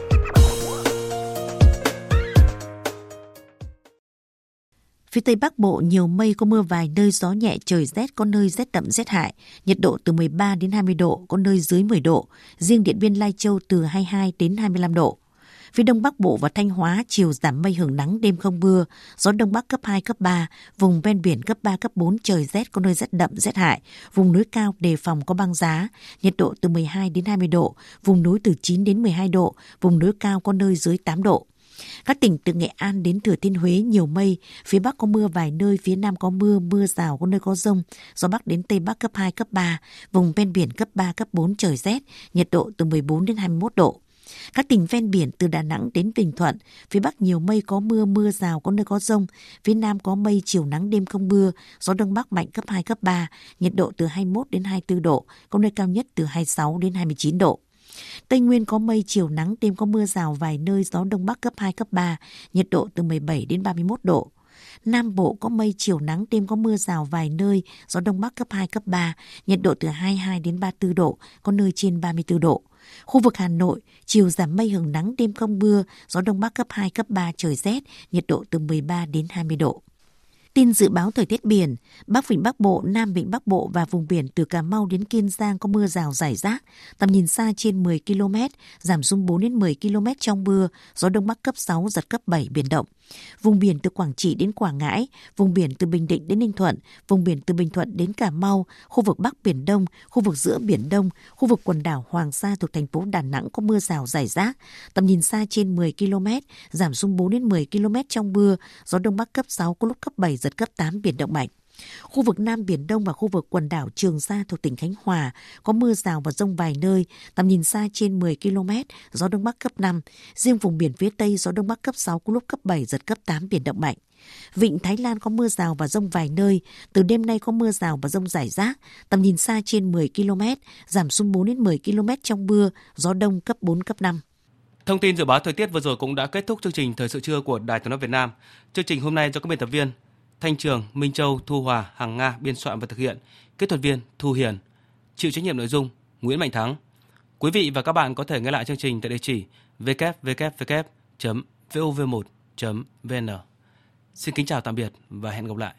Phía Tây Bắc Bộ nhiều mây có mưa vài nơi gió nhẹ trời rét có nơi rét đậm rét hại, nhiệt độ từ 13 đến 20 độ, có nơi dưới 10 độ, riêng Điện Biên Lai Châu từ 22 đến 25 độ. Phía Đông Bắc Bộ và Thanh Hóa chiều giảm mây hưởng nắng đêm không mưa, gió Đông Bắc cấp 2, cấp 3, vùng ven biển cấp 3, cấp 4 trời rét có nơi rét đậm, rét hại, vùng núi cao đề phòng có băng giá, nhiệt độ từ 12 đến 20 độ, vùng núi từ 9 đến 12 độ, vùng núi cao có nơi dưới 8 độ. Các tỉnh từ Nghệ An đến Thừa Thiên Huế nhiều mây, phía Bắc có mưa vài nơi, phía Nam có mưa, mưa rào có nơi có rông, gió Bắc đến Tây Bắc cấp 2, cấp 3, vùng ven biển cấp 3, cấp 4 trời rét, nhiệt độ từ 14 đến 21 độ. Các tỉnh ven biển từ Đà Nẵng đến Bình Thuận, phía Bắc nhiều mây có mưa, mưa rào có nơi có rông, phía Nam có mây, chiều nắng đêm không mưa, gió Đông Bắc mạnh cấp 2, cấp 3, nhiệt độ từ 21 đến 24 độ, có nơi cao nhất từ 26 đến 29 độ. Tây Nguyên có mây, chiều nắng, đêm có mưa rào vài nơi, gió Đông Bắc cấp 2, cấp 3, nhiệt độ từ 17 đến 31 độ. Nam Bộ có mây, chiều nắng, đêm có mưa rào vài nơi, gió Đông Bắc cấp 2, cấp 3, nhiệt độ từ 22 đến 34 độ, có nơi trên 34 độ. Khu vực Hà Nội, chiều giảm mây hưởng nắng, đêm không mưa, gió Đông Bắc cấp 2, cấp 3, trời rét, nhiệt độ từ 13 đến 20 độ. Tin dự báo thời tiết biển, Bắc Vịnh Bắc Bộ, Nam Vịnh Bắc Bộ và vùng biển từ Cà Mau đến Kiên Giang có mưa rào rải rác, tầm nhìn xa trên 10 km, giảm xuống 4 đến 10 km trong mưa, gió Đông Bắc cấp 6, giật cấp 7 biển động. Vùng biển từ Quảng Trị đến Quảng Ngãi, vùng biển từ Bình Định đến Ninh Thuận, vùng biển từ Bình Thuận đến Cà Mau, khu vực Bắc Biển Đông, khu vực giữa Biển Đông, khu vực quần đảo Hoàng Sa thuộc thành phố Đà Nẵng có mưa rào rải rác, tầm nhìn xa trên 10 km, giảm xuống 4 đến 10 km trong mưa, gió Đông Bắc cấp 6, có lúc cấp 7, giật cấp 8, biển động mạnh. Khu vực Nam Biển Đông và khu vực quần đảo Trường Sa thuộc tỉnh Khánh Hòa có mưa rào và rông vài nơi, tầm nhìn xa trên 10 km, gió Đông Bắc cấp 5. Riêng vùng biển phía Tây gió Đông Bắc cấp 6, có lúc cấp 7, giật cấp 8, biển động mạnh. Vịnh Thái Lan có mưa rào và rông vài nơi, từ đêm nay có mưa rào và rông rải rác, tầm nhìn xa trên 10 km, giảm xuống 4 đến 10 km trong mưa, gió đông cấp 4, cấp 5. Thông tin dự báo thời tiết vừa rồi cũng đã kết thúc chương trình Thời sự trưa của Đài Tiếng nói Việt Nam. Chương trình hôm nay do các biên tập viên Thanh Trường, Minh Châu, Thu Hòa, Hằng Nga biên soạn và thực hiện. Kỹ thuật viên Thu Hiền. Chịu trách nhiệm nội dung Nguyễn Mạnh Thắng. Quý vị và các bạn có thể nghe lại chương trình tại địa chỉ www.vov1.vn. Xin kính chào tạm biệt và hẹn gặp lại.